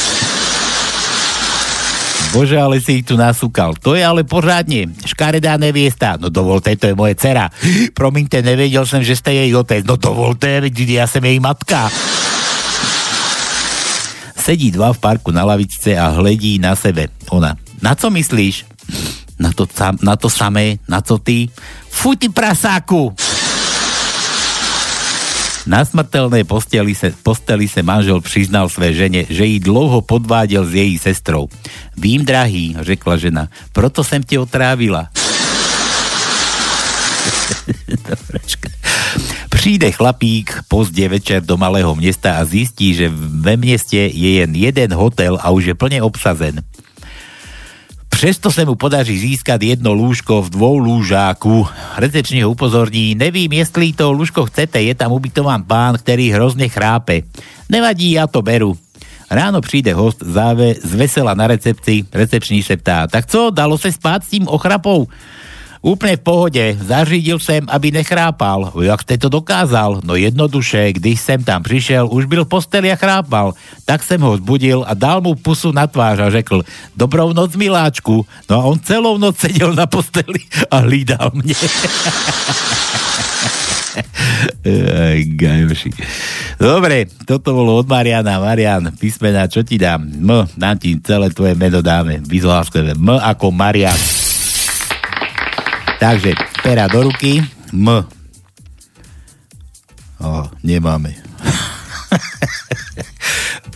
Bože, ale si ich tu nasúkal. To je ale pořádne. Škaredá neviesta. No dovolte, to je moje dcera. (gasps) Promiňte, nevedel som, že ste jej otec. No dovolte, ja som jej matka. Sedí dva v parku na lavičce a hledí na sebe. Ona. Na co myslíš? Na to, na to samé, na co ty? Fuj ty prasáku! Na smrtelnej posteli se, posteli se manžel přiznal své žene, že jí dlouho podváděl s její sestrou. Vím, drahý, řekla žena, proto jsem ti otrávila. (laughs) Přijde chlapík pozdě večer do malého města a zistí, že ve městě je jen jeden hotel a už je plně obsazen. Přesto sa mu podaří získať jedno lúžko v dvou lúžáku. Recepčne ho upozorní, nevím, jestli to lúžko chcete, je tam ubytován pán, ktorý hrozne chrápe. Nevadí, ja to beru. Ráno přijde host záve z vesela na recepcii, recepční se ptá, tak co, dalo se spát s tím ochrapou? Úplne v pohode, zařídil sem, aby nechrápal. Jak ste to dokázal? No jednoduše, když sem tam prišiel, už byl posteli a chrápal. Tak som ho zbudil a dal mu pusu na tvář a řekl, dobrou noc miláčku. No a on celou noc sedel na posteli a hlídal mne. Dobre, toto bolo od Mariana. Marian, písmena, čo ti dám? M, dám ti celé tvoje meno dáme. Vyzláskové. M ako Marian. Takže, pera do ruky. M. O, nemáme. (laughs)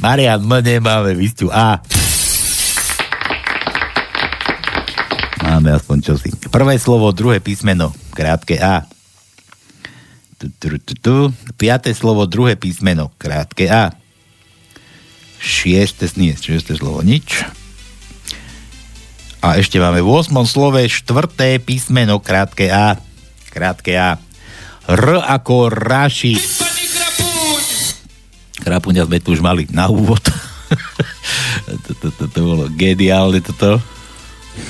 Marian, M nemáme, vy ste A. Máme aspoň čosi. Prvé slovo, druhé písmeno, krátke A. Tu, tu, tu, tu. Piaté slovo, druhé písmeno, krátke A. Šieste, nie, šieste slovo, nič. A ešte máme v 8. slove štvrté písmeno, krátke A. Krátke A. R ako Raši. Chrapuňa sme tu už mali na úvod. (laughs) to bolo geniálne toto.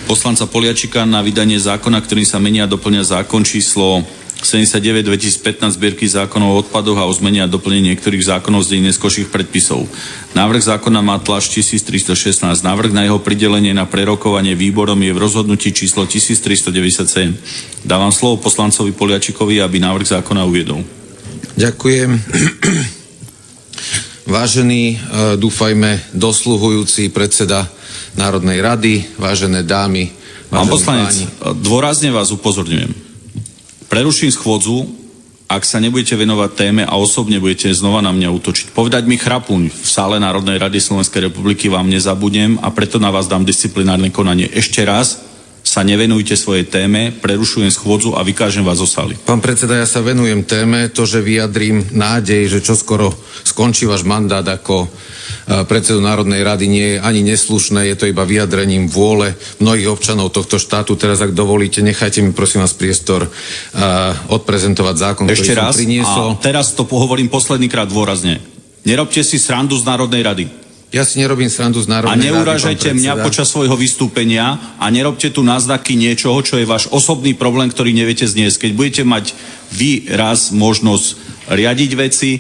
Poslanca Poliačika na vydanie zákona, ktorým sa menia a doplňa zákon číslo 79 2015 zbierky zákonov o odpadoch a o zmene a doplnení niektorých zákonov z neskôrších predpisov. Návrh zákona má tlač 1316. Návrh na jeho pridelenie na prerokovanie výborom je v rozhodnutí číslo 1397. Dávam slovo poslancovi Poliačikovi, aby návrh zákona uviedol. Ďakujem. Vážený, e, dúfajme, dosluhujúci predseda Národnej rady, vážené dámy, Pán vážení poslanec, páni. dôrazne vás upozorňujem. Preruším schôdzu, ak sa nebudete venovať téme a osobne budete znova na mňa útočiť. Povedať mi chrapuň v sále Národnej rady Slovenskej republiky vám nezabudnem a preto na vás dám disciplinárne konanie. Ešte raz sa nevenujte svojej téme, prerušujem schôdzu a vykážem vás zo sály. Pán predseda, ja sa venujem téme, to, že vyjadrím nádej, že čoskoro skončí váš mandát ako e, predsedu Národnej rady, nie je ani neslušné, je to iba vyjadrením vôle mnohých občanov tohto štátu. Teraz, ak dovolíte, nechajte mi prosím vás priestor uh, odprezentovať zákon, Ešte ktorý som raz priniesol. a teraz to pohovorím posledný krát dôrazne. Nerobte si srandu z Národnej rady. Ja si nerobím srandu z A Národnej rady, neuražajte pán mňa počas svojho vystúpenia a nerobte tu náznaky niečoho, čo je váš osobný problém, ktorý neviete zniesť. Keď budete mať vy raz možnosť riadiť veci,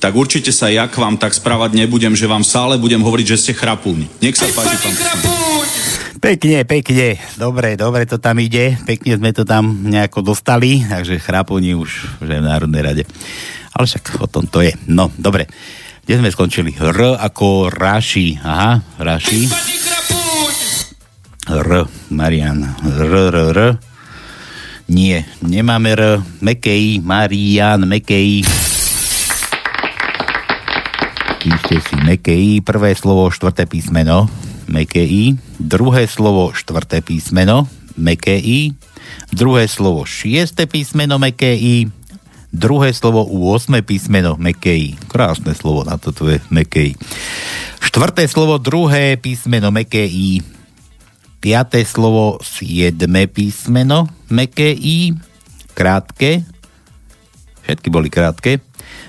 tak určite sa ja k vám tak správať nebudem, že vám v sále budem hovoriť, že ste chrapuň. Nech sa páči, pán. Pekne, pekne. Dobre, dobre to tam ide. Pekne sme to tam nejako dostali, takže chráponi už že v Národnej rade. Ale však o tom to je. No, dobre. Kde sme skončili? R ako Raši. Aha, Raši. R, Marian. R, R, R. Nie, nemáme R. Mekej, Marian, Mekej. Píšte si Mekej, prvé slovo, štvrté písmeno, Mekej, druhé slovo, štvrté písmeno, Mekej, druhé slovo, šiesté písmeno, Mekej, druhé slovo, u 8 písmeno, Mekej. Krásne slovo na toto je Mekej. Štvrté slovo, druhé písmeno, Mekej, piaté slovo, siedme písmeno, Mekej, krátke, všetky boli krátke,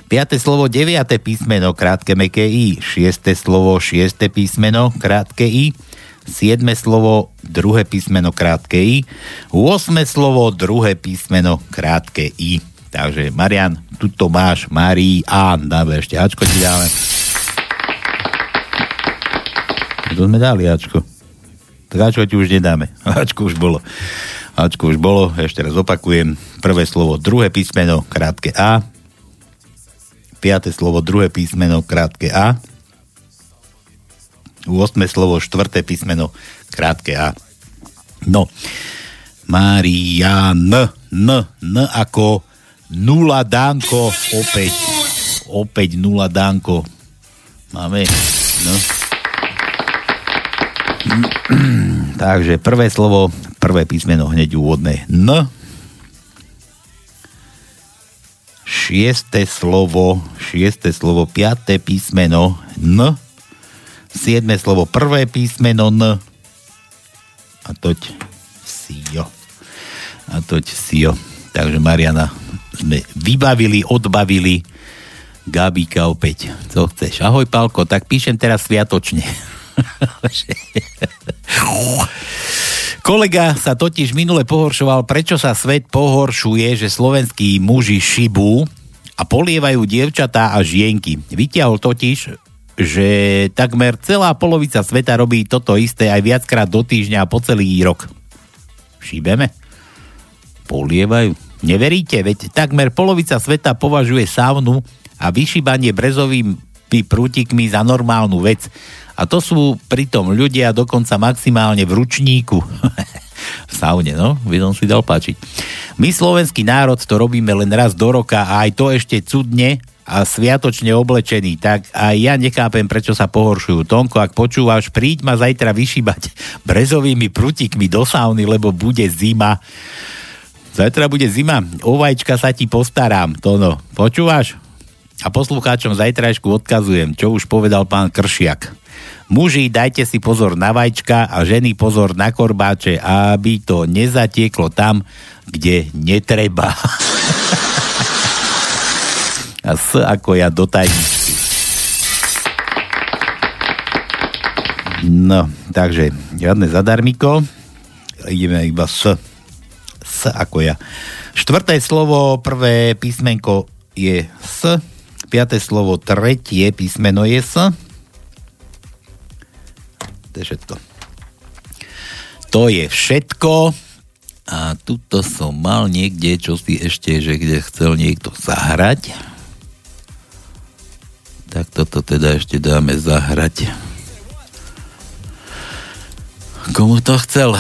Piaté slovo, deviate písmeno, krátke meké i. Šieste slovo, šieste písmeno, krátke i. Siedme slovo, druhé písmeno, krátke i. Osme slovo, druhé písmeno, krátke i. Takže, Marian, tuto máš Marián. Dáme ešte Ačko ti dáme. To sme dali Ačko. Tak Ačko ti už nedáme. (laughs) Ačko už bolo. Ačko už bolo. Ešte raz opakujem. Prvé slovo, druhé písmeno, krátke A piaté slovo, druhé písmeno, krátke A. 8. slovo, štvrté písmeno, krátke A. No, Marian, N, N ako nula dánko, opäť, opäť nula dánko. Máme, no. (clears throat) Takže prvé slovo, prvé písmeno hneď úvodné. N, šieste slovo, šieste slovo, piaté písmeno N, siedme slovo, prvé písmeno N a toť Sio. A toť Sio. Takže Mariana sme vybavili, odbavili Gabíka opäť. Co chceš? Ahoj, Palko, tak píšem teraz sviatočne. (laughs) Kolega sa totiž minule pohoršoval, prečo sa svet pohoršuje, že slovenskí muži šibú a polievajú dievčatá a žienky. Vytiahol totiž, že takmer celá polovica sveta robí toto isté aj viackrát do týždňa po celý rok. Šíbeme? Polievajú? Neveríte? Veď takmer polovica sveta považuje saunu a vyšíbanie brezovými prútikmi za normálnu vec. A to sú pritom ľudia dokonca maximálne v ručníku. (laughs) v saune, no, by som si dal páčiť. My, slovenský národ, to robíme len raz do roka a aj to ešte cudne a sviatočne oblečený, tak aj ja nechápem, prečo sa pohoršujú. Tonko, ak počúvaš, príď ma zajtra vyšíbať (laughs) brezovými prutikmi do sauny, lebo bude zima. Zajtra bude zima, o vajíčka sa ti postarám, Tono. Počúvaš? A poslucháčom zajtrajšku odkazujem, čo už povedal pán Kršiak. Muži, dajte si pozor na vajčka a ženy pozor na korbáče, aby to nezatieklo tam, kde netreba. a s ako ja do tajničky. No, takže žiadne zadarmiko. Ideme iba s s ako ja. Štvrté slovo, prvé písmenko je S. Piaté slovo, tretie písmeno je S. To je všetko. To je všetko. A tuto som mal niekde, čo si ešte, že kde chcel niekto zahrať. Tak toto teda ešte dáme zahrať. Komu to chcel?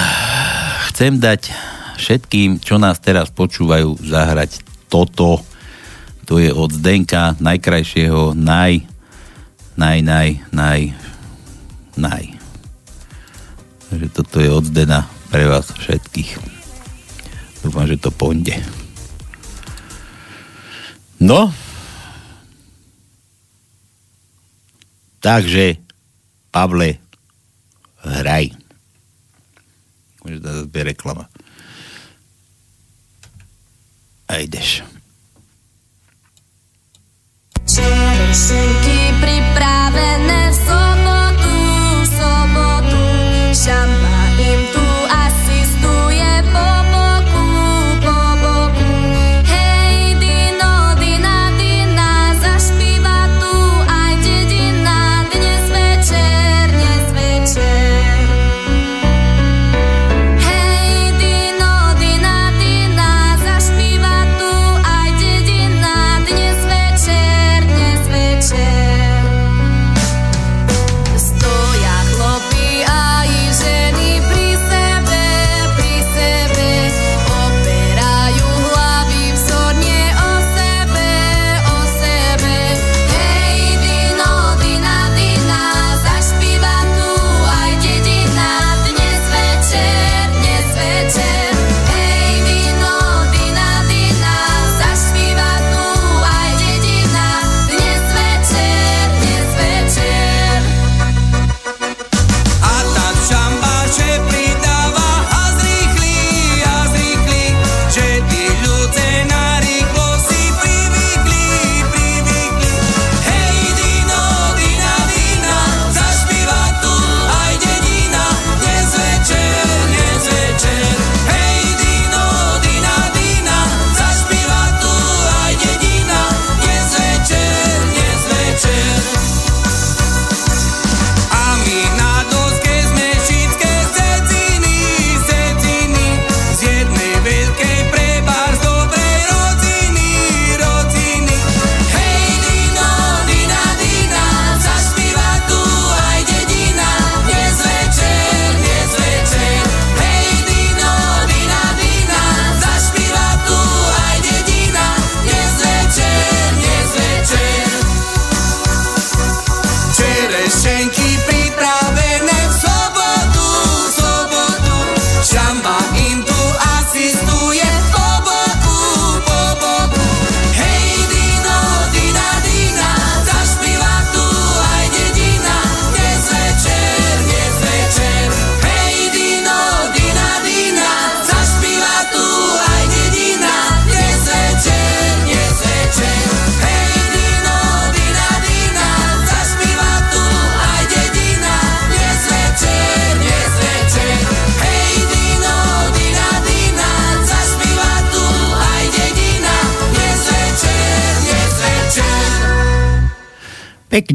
Chcem dať všetkým, čo nás teraz počúvajú, zahrať toto. To je od Zdenka, najkrajšieho, naj, naj, naj, naj, naj. Takže toto je od Zdena pre vás všetkých. Dúfam, že to pôjde. No. Takže, Pavle, hraj. Môže to zase reklama. A ideš. Čerešenky pripravené v sobotu, sobotu, šamba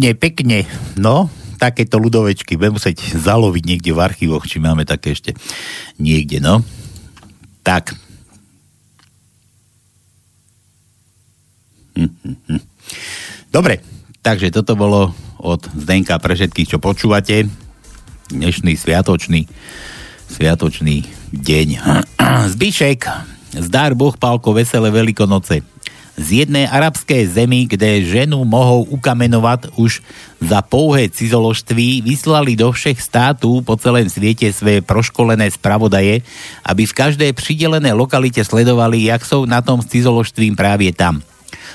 Pekne, pekne. No, takéto ľudovečky. Budem musieť zaloviť niekde v archívoch, či máme také ešte niekde, no. Tak. Hm, hm, hm. Dobre, takže toto bolo od Zdenka pre všetkých, čo počúvate. Dnešný sviatočný sviatočný deň. (clears throat) Zbyšek, zdár Boh Pálko, veselé veľkonoce. Z jednej arabskej zemi, kde ženu mohol ukamenovať už za pouhé cizoložství, vyslali do všech států po celém sviete svoje proškolené spravodaje, aby v každej pridelené lokalite sledovali, jak sú na tom s cizoložstvím právě tam.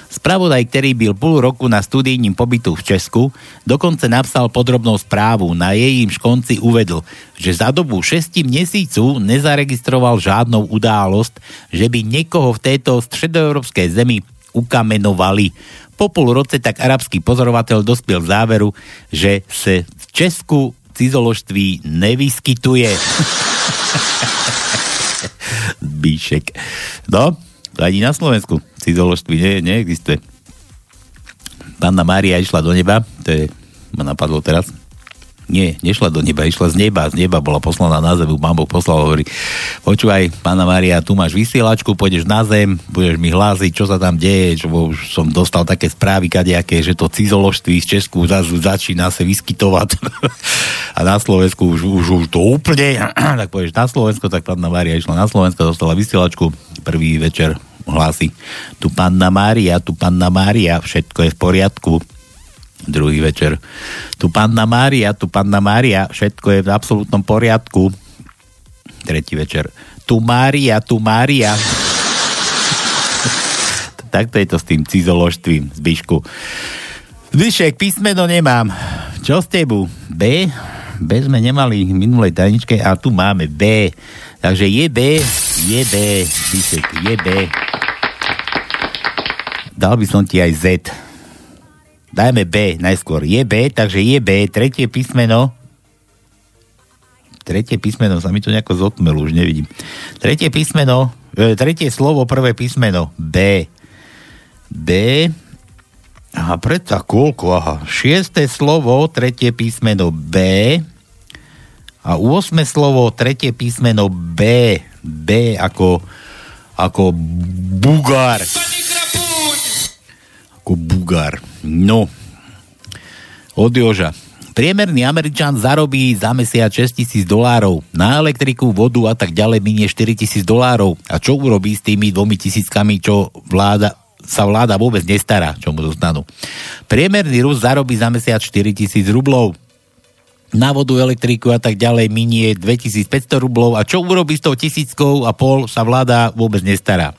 Spravodaj, ktorý byl pol roku na studijním pobytu v Česku, dokonce napsal podrobnou správu. Na jejím konci uvedl, že za dobu 6 měsíců nezaregistroval žádnou událost, že by niekoho v tejto středoeurópskej zemi ukamenovali. Po pol roce tak arabský pozorovateľ dospel záveru, že se v Česku cizoložství nevyskytuje. (laughs) Bíšek. No, ani na Slovensku. Cizoložství nie, neexistuje. Panna Mária išla do neba, to je, ma napadlo teraz, nie, nešla do neba, išla z neba, z neba bola poslaná na zem, pán Boh poslal, hovorí, počúvaj, pána Maria, tu máš vysielačku, pôjdeš na zem, budeš mi hlásiť, čo sa tam deje, čo už som dostal také správy kadejaké, že to cizoložství z Česku zase začína sa vyskytovať. (laughs) A na Slovensku už, už, už to úplne, (clears throat) tak pôjdeš na Slovensko, tak pána Maria išla na Slovensko, dostala vysielačku, prvý večer hlási, tu panna Mária, tu panna Mária, všetko je v poriadku, druhý večer. Tu panna Mária, tu panna Mária, všetko je v absolútnom poriadku. Tretí večer. Tu Mária, tu Mária. (laughs) Takto je to s tým cizoložstvím, Zbyšku. Zbyšek, písmeno nemám. Čo s tebu? B? B sme nemali v minulej tajničke a tu máme B. Takže je B, je B, Zbyšek, je B. Dal by som ti aj Z dajme B najskôr. Je B, takže je B, tretie písmeno. Tretie písmeno, sa mi to nejako zotmelo, už nevidím. Tretie písmeno, e, tretie slovo, prvé písmeno. B. B. Aha, predsa koľko, aha. Šiesté slovo, tretie písmeno B. A 8 slovo, tretie písmeno B. B ako, ako bugár ako bugár. No, od Joža. Priemerný Američan zarobí za mesiac 6 tisíc dolárov. Na elektriku, vodu a tak ďalej minie 4 tisíc dolárov. A čo urobí s tými dvomi tisíckami, čo vláda, sa vláda vôbec nestará, čo mu dostanú. Priemerný Rus zarobí za mesiac 4 tisíc rublov. Na vodu, elektriku a tak ďalej minie 2500 rublov a čo urobí s tou tisíckou a pol sa vláda vôbec nestará.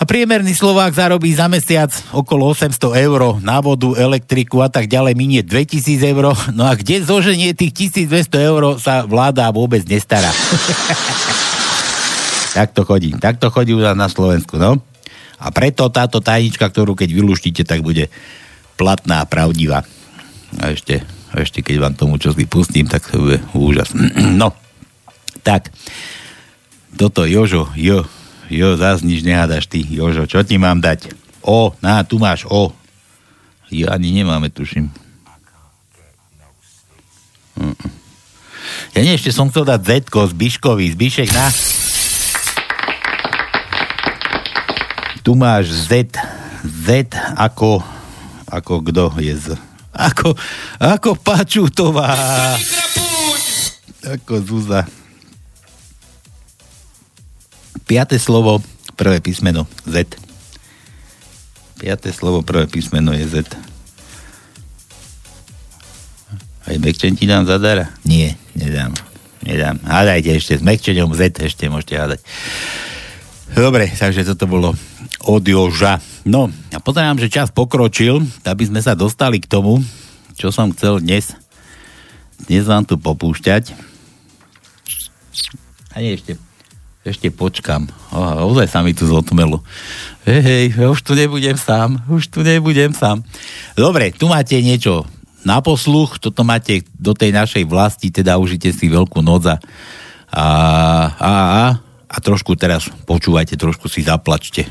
A priemerný Slovák zarobí za mesiac okolo 800 eur na vodu, elektriku a tak ďalej, minie 2000 eur. No a kde zoženie tých 1200 eur sa vláda vôbec nestará. (laughs) tak to chodí. Tak to chodí u nás na Slovensku, no. A preto táto tajnička, ktorú keď vylúštíte, tak bude platná a pravdivá. A ešte, a ešte keď vám tomu čo pustím, tak to bude úžas. (clears throat) no, tak. Toto Jožo, jo, Jo, zás nič nehádaš ty, Jožo, čo ti mám dať? O, na, tu máš O. Jo, ani nemáme, tuším. Ja nie, ešte som chcel dať Z z Biškovi, Zbišek na. Tu máš Z. Z ako, ako kto je Z. Ako, ako Pačutová. Ako Zúza. Piaté slovo, prvé písmeno Z. Piaté slovo, prvé písmeno je Z. Aj Mekčen ti dám zadara? Nie, nedám. Nedám. Hádajte ešte, s Mekčenom Z ešte môžete hádať. Dobre, takže toto bolo od Joža. No, a pozerám, že čas pokročil, aby sme sa dostali k tomu, čo som chcel dnes dnes vám tu popúšťať. A nie, ešte ešte počkam. Oh, ozaj sa mi tu zotmelo. Hej, hej, už tu nebudem sám. Už tu nebudem sám. Dobre, tu máte niečo na posluch, toto máte do tej našej vlasti, teda užite si veľkú noc a, a, a, a trošku teraz počúvajte, trošku si zaplačte.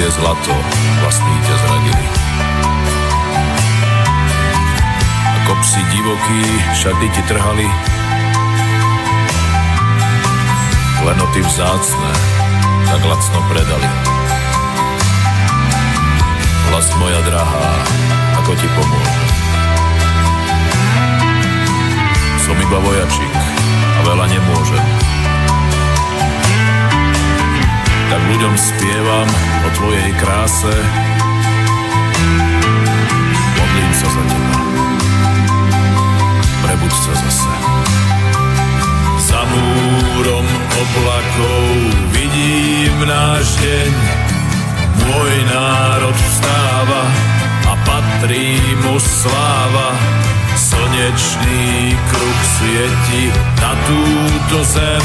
Cudzie zlato vlastní ťa zradili. Ako psi divoký šaty ti trhali, klenoty vzácne tak lacno predali. Vlast moja drahá, ako ti pomôžem. Som iba vojačik a veľa nemôžem. tak ľuďom spievam o tvojej kráse. Modlím sa za teba, prebuď sa zase. Za múrom oblakov vidím náš deň, môj národ vstáva a patrí mu sláva. Slnečný kruh svieti na túto zem,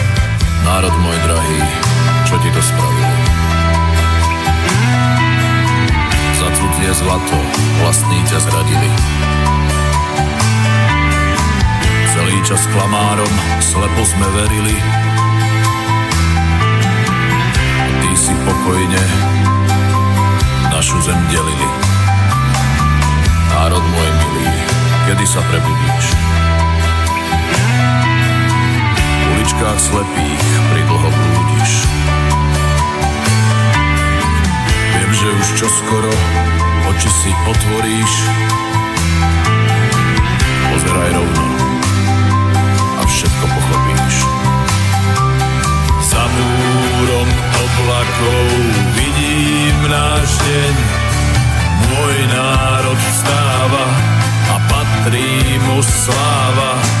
Národ môj drahý, čo ti to spravili? Za cudzie zlato vlastní ťa zradili. Celý čas klamárom slepo sme verili. Ty si pokojne našu zem delili. Národ môj milý, kedy sa prebudíš? Uličkách slepých pridlho blúdiš. Viem, že už čoskoro oči si otvoríš. Pozeraj rovno a všetko pochopíš. Za múrom oblakov vidím náš deň. Môj národ vstáva a patrí mu sláva.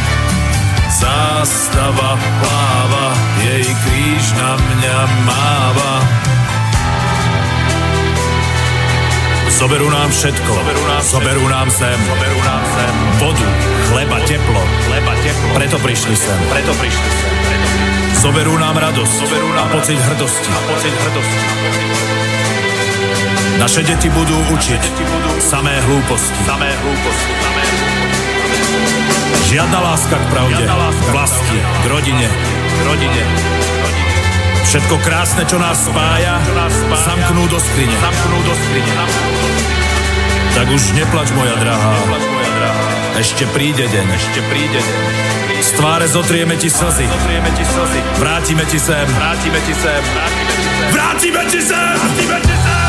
Zástava pláva, jej kríž na mňa máva. Zoberú nám všetko, zoberú nám, zoberú nám zem, zoberú nám zem, vodu, chleba, teplo, chleba, teplo. Preto prišli sem, preto prišli sem, preto. Zoberú nám radosť, zoberú nám a pocit hrdosti, a pocit hrdosti. Naše deti budú učiť samé hlúposti, samé hlúposti, Žiadna láska k pravde, k vlasti, k rodine, k rodine. Všetko krásne, čo nás spája, zamknú do skrine. Tak už neplač, moja drahá. Ešte príde deň. Ešte príde deň. Z tváre zotrieme ti slzy. Vrátime ti sem. Vrátime ti sem. Vrátime ti sem. Vrátime ti sem. Za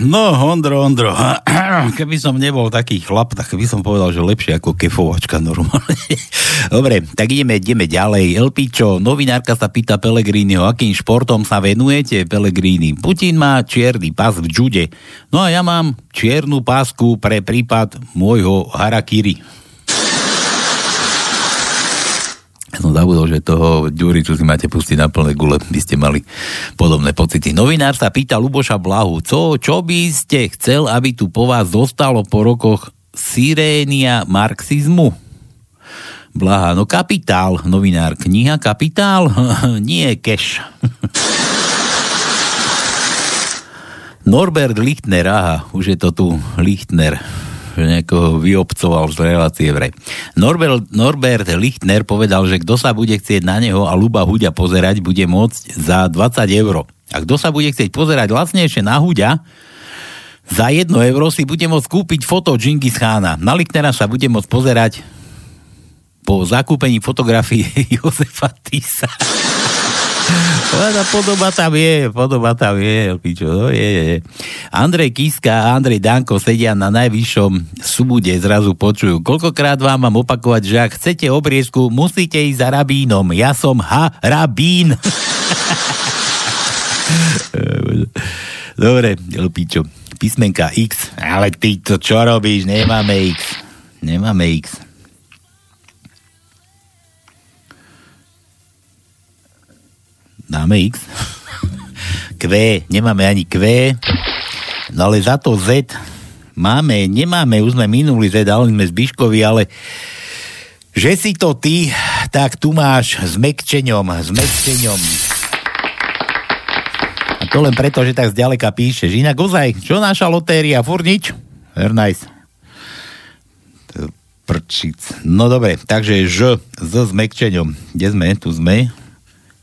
no Ondro, Ondro, (clears throat) keby som nebol taký chlap, tak by som povedal, že lepšie ako kefovačka normálne. (laughs) Dobre, tak ideme, ideme ďalej. Elpičo, novinárka sa pýta Pelegriniho, akým športom sa venujete, Pelegrini? Putin má čierny pás v jude, no a ja mám čiernu pásku pre prípad môjho harakiri. Som zabudol, že toho Ďuriču si máte pustiť na plné gule, by ste mali podobné pocity. Novinár sa pýta Luboša Blahu, co, čo by ste chcel, aby tu po vás zostalo po rokoch sirénia marxizmu? Blaha, no kapitál, novinár, kniha Kapitál? (laughs) Nie, cash. (laughs) Norbert Lichtner, aha, už je to tu Lichtner. Niekoho vyobcoval z relácie vraj. Norbert, Norbert Lichtner povedal, že kto sa bude chcieť na neho a Luba Huďa pozerať, bude môcť za 20 eur. A kto sa bude chcieť pozerať lacnejšie na Huďa, za 1 euro si bude môcť kúpiť foto Džingis Chána. Na Lichtnera sa bude môcť pozerať po zakúpení fotografii (laughs) Josefa Tisa. Ona podoba tam je, podoba tam je, pičo, no je, je. Andrej Kiska a Andrej Danko sedia na najvyššom súbude, zrazu počujú. Koľkokrát vám mám opakovať, že ak chcete obriezku, musíte ísť za rabínom. Ja som ha, rabín. Dobre, pičo. Písmenka X. Ale ty to čo robíš? Nemáme X. Nemáme X. Dáme X. Q, nemáme ani Q. No ale za to Z máme, nemáme, už sme minuli Z, dali sme Zbiškovi, ale že si to ty, tak tu máš s mekčeňom, s mekčeňom. A to len preto, že tak zďaleka píšeš. Inak ozaj, čo naša lotéria? Furt? Very nice. Prčic. No dobre, takže Ž, s mekčeňom. Kde sme? Tu sme.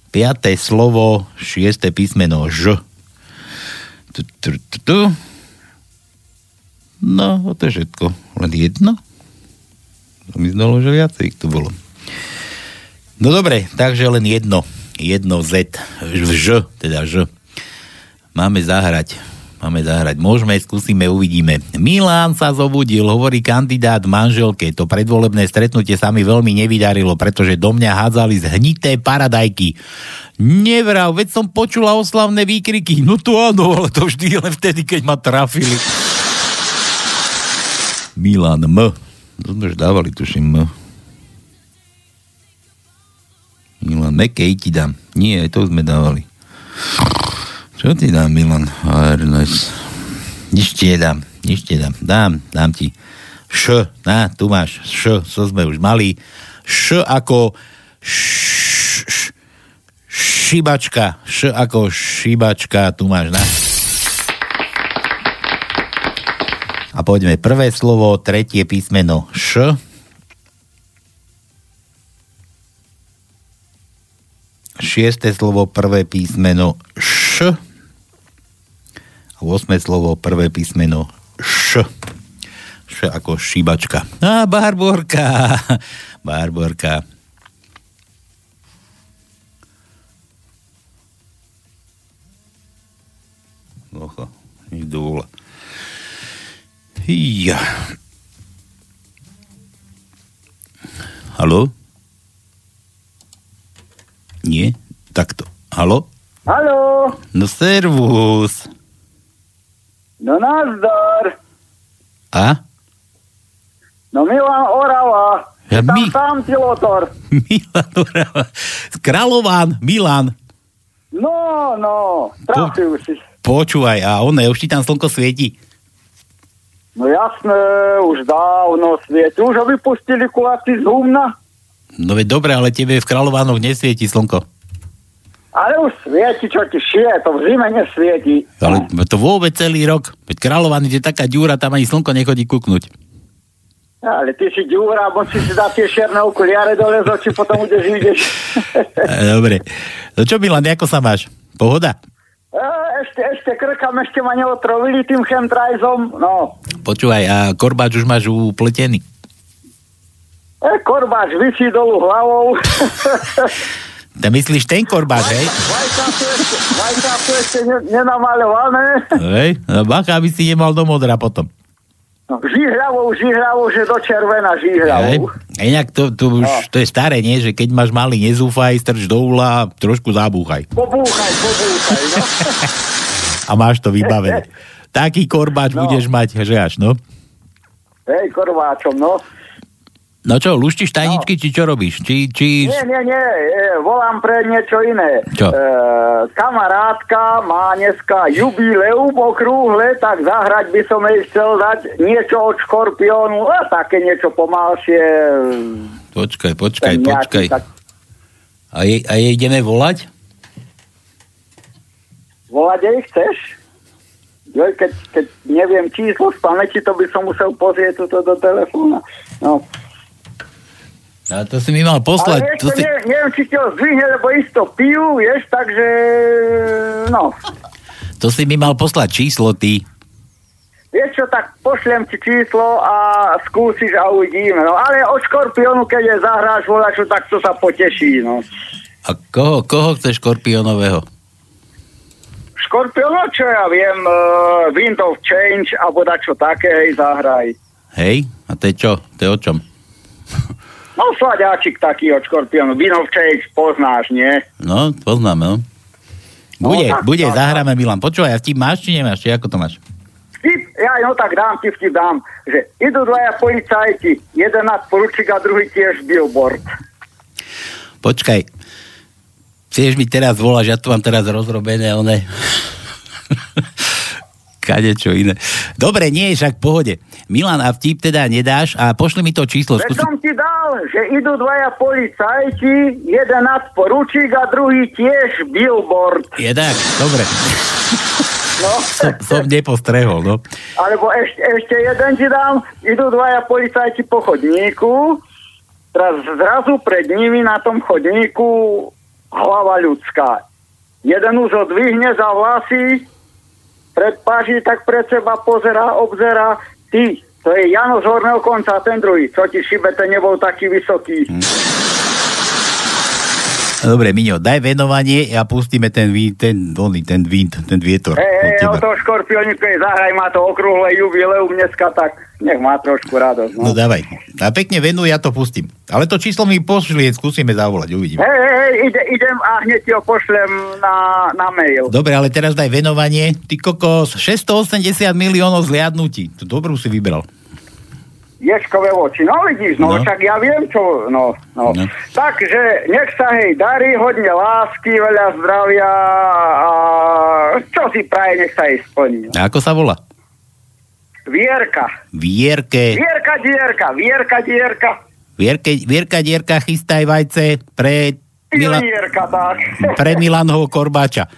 Piaté slovo, šiesté písmeno Ž. Tu, tu, tu, tu. No, to je všetko. Len jedno? To mi zdalo, že viacej tu bolo. No dobre, takže len jedno. Jedno Z. Ž, teda Ž. Máme zahrať. Máme zahrať. Môžeme, skúsime, uvidíme. Milán sa zobudil, hovorí kandidát manželke. To predvolebné stretnutie sa mi veľmi nevydarilo, pretože do mňa hádzali zhnité paradajky. Nevrav, veď som počula oslavné výkriky. No to áno, ale to vždy len vtedy, keď ma trafili. Milan M. To sme už dávali, tuším M. Milan, mekej ti dám. Nie, to sme dávali. Čo ti dám, Milan? Ernest. Nič ti nedám, nič ti nedám. Dám, dám ti. Š, na, tu máš. Š, so sme už mali. Š ako š, š, šibačka. Š ako šibačka, tu máš, na. A poďme prvé slovo, tretie písmeno Š. Šiesté slovo, prvé písmeno Š. A 8. slovo, prvé písmeno Š. Š ako šibačka. A Barborka. (laughs) Barborka. Ocho, nikto volá. Ja. Halo? Nie? Takto. Halo? Haló, No servus. No nazdar. A? No Milan Orava. Ja tam sám pilotor. (laughs) Milan Orava. Kralován, Milan. No, no, trafil si. Počúvaj, a on už ti tam slnko svieti. No jasné, už dávno svieti. Už ho vypustili kuláci z humna. No veď dobre, ale tebe v Kráľovánoch nesvieti slnko. Ale už svieti, čo ti šije, to v zime nesvieti. Ale to vôbec celý rok. Veď Kráľován je taká ďúra, tam ani slnko nechodí kúknuť. Ale ty si ďúra, musíš si dať tie šierne okuliare dole z očí, potom budeš vidieť. (laughs) E, Dobre. No čo Milan, ako sa máš? Pohoda? E, ešte, ešte krkam, ešte ma neotrovili tým chemtrajzom. No, Počúvaj, a korbáč už máš upletený. e, korbáč vysí dolu hlavou. (laughs) Ty myslíš ten korbáč, hej? Vajka sú ešte, ešte ne. Hej? No bacha, aby si nemal do modra potom. No, žihľavou, žihľavou, že do červená Hej? žihľavou. A inak to, to už, to je staré, nie? Že keď máš malý, nezúfaj, strč do ula trošku zabúchaj. Pobúchaj, pobúchaj, no. (laughs) A máš to vybavené. (laughs) Taký korbáč no. budeš mať, že až, no. Hej, korváčom, no. No čo, luštiš tajničky, no. či čo robíš? Či, či... Nie, nie, nie, e, volám pre niečo iné. Čo? E, kamarátka má dneska jubileum okrúhle, tak zahrať by som jej chcel dať niečo od škorpiónu, a také niečo pomalšie. Počkaj, počkaj, nejaký počkaj. Tak-. A, jej, a jej ideme volať? Volať jej chceš? Keď, keď neviem číslo z pamäti, to by som musel pozrieť toto do telefóna. No. A to si mi mal poslať. Ale ešte si... ne, neviem, či ho zdvihne, lebo isto pijú, vieš, takže no. To si mi mal poslať číslo, ty. Vieš čo, tak pošlem ti číslo a skúsiš a uvidíme. No. Ale od Škorpionu, keď je zahráš volaču, tak to sa poteší. No. A koho, koho chceš škorpiónového? Škorpion, no čo ja viem, uh, Wind of Change, alebo čo také, hej, zahraj. Hej? A to je čo? To je o čom? (laughs) No, sladáčik taký od of Change poznáš, nie? No, poznáme, no. Bude, No, tak, bude, tak, zahráme Milan. Počúvaj, a vtip máš, či nemáš? Či ako to máš? Vtip, ja no tak dám, ti vtip dám, že idú dvaja policajti, jeden nad poručík a druhý tiež billboard. Počkaj. Chceš mi teraz volať, ja tu mám teraz rozrobené one... (laughs) Kade čo iné. Dobre, nie, však v pohode. Milan, a vtip teda nedáš a pošli mi to číslo. Skúsi... som ti dal, že idú dvaja policajti, jeden nad poručík a druhý tiež billboard. Je tak, dobre. (laughs) No. Som, som nepostrehol, no. Alebo ešte, ešte jeden ti dám, idú dvaja policajti po chodníku, teraz zrazu pred nimi na tom chodníku hlava ľudská. Jeden už ho dvihne za vlasy, pred páži, tak pred seba pozera, obzera, ty, to je Jano z horného konca, ten druhý, čo ti šibe, ten nebol taký vysoký. Dobre, Miňo, daj venovanie a pustíme ten, ví- ten, oný, ten wind, ten vietor. Hej, hej, o toho škorpioniku je zahraj, má to okrúhle jubileum dneska, tak nech má trošku radosť. No dávaj. A pekne venuj, ja to pustím. Ale to číslo mi pošli, skúsime zavolať, uvidím. Hej, hej, hej, ide, idem a hneď ti ho pošlem na, na mail. Dobre, ale teraz daj venovanie. Ty kokos, 680 miliónov zliadnutí. To dobrú si vybral. Ješkové oči. No vidíš, no, No. však ja viem, čo... No, no. No. Takže nech sa hej darí, hodne lásky, veľa zdravia a čo si praje, nech sa jej splní. A ako sa volá? Vierka. Vierke. Vierka dierka, Vierka dierka. Vierke, Vierka Dierka, chystaj vajce pre, Mila, Vierka, tak. (laughs) pre Milanho Korbáča.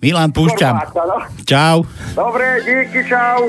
Milan, púšťam. Korbáča, no. Čau. Dobre, díky, čau.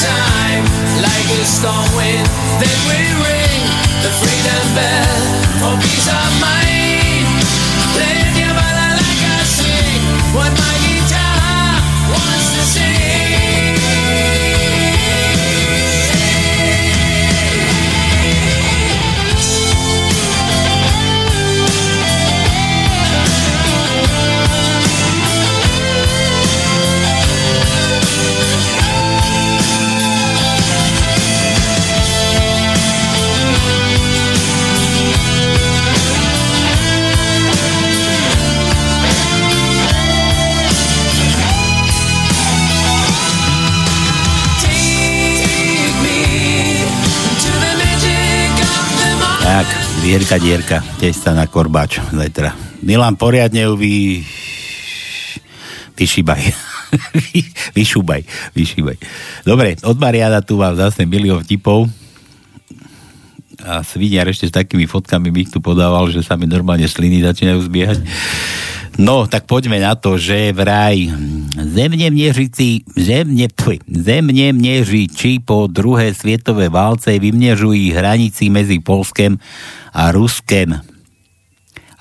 Time like a storm wind. Then we ring the freedom bell for peace of mind. Dierka, dierka, tiež sa na korbáč zajtra. Milan, poriadne ju vy... Vyšibaj. Vy- (laughs) Vyšubaj, vyšibaj. Dobre, od Mariana tu mám zase milión vtipov. A sviniar ešte s takými fotkami mi tu podával, že sa mi normálne sliny začínajú zbiehať. No, tak poďme na to, že vraj. Zemne mniežici, zemne, pfuj, zemne mniežiči po druhé svietové válce vymnežujú hranici medzi Polskem a Ruskem.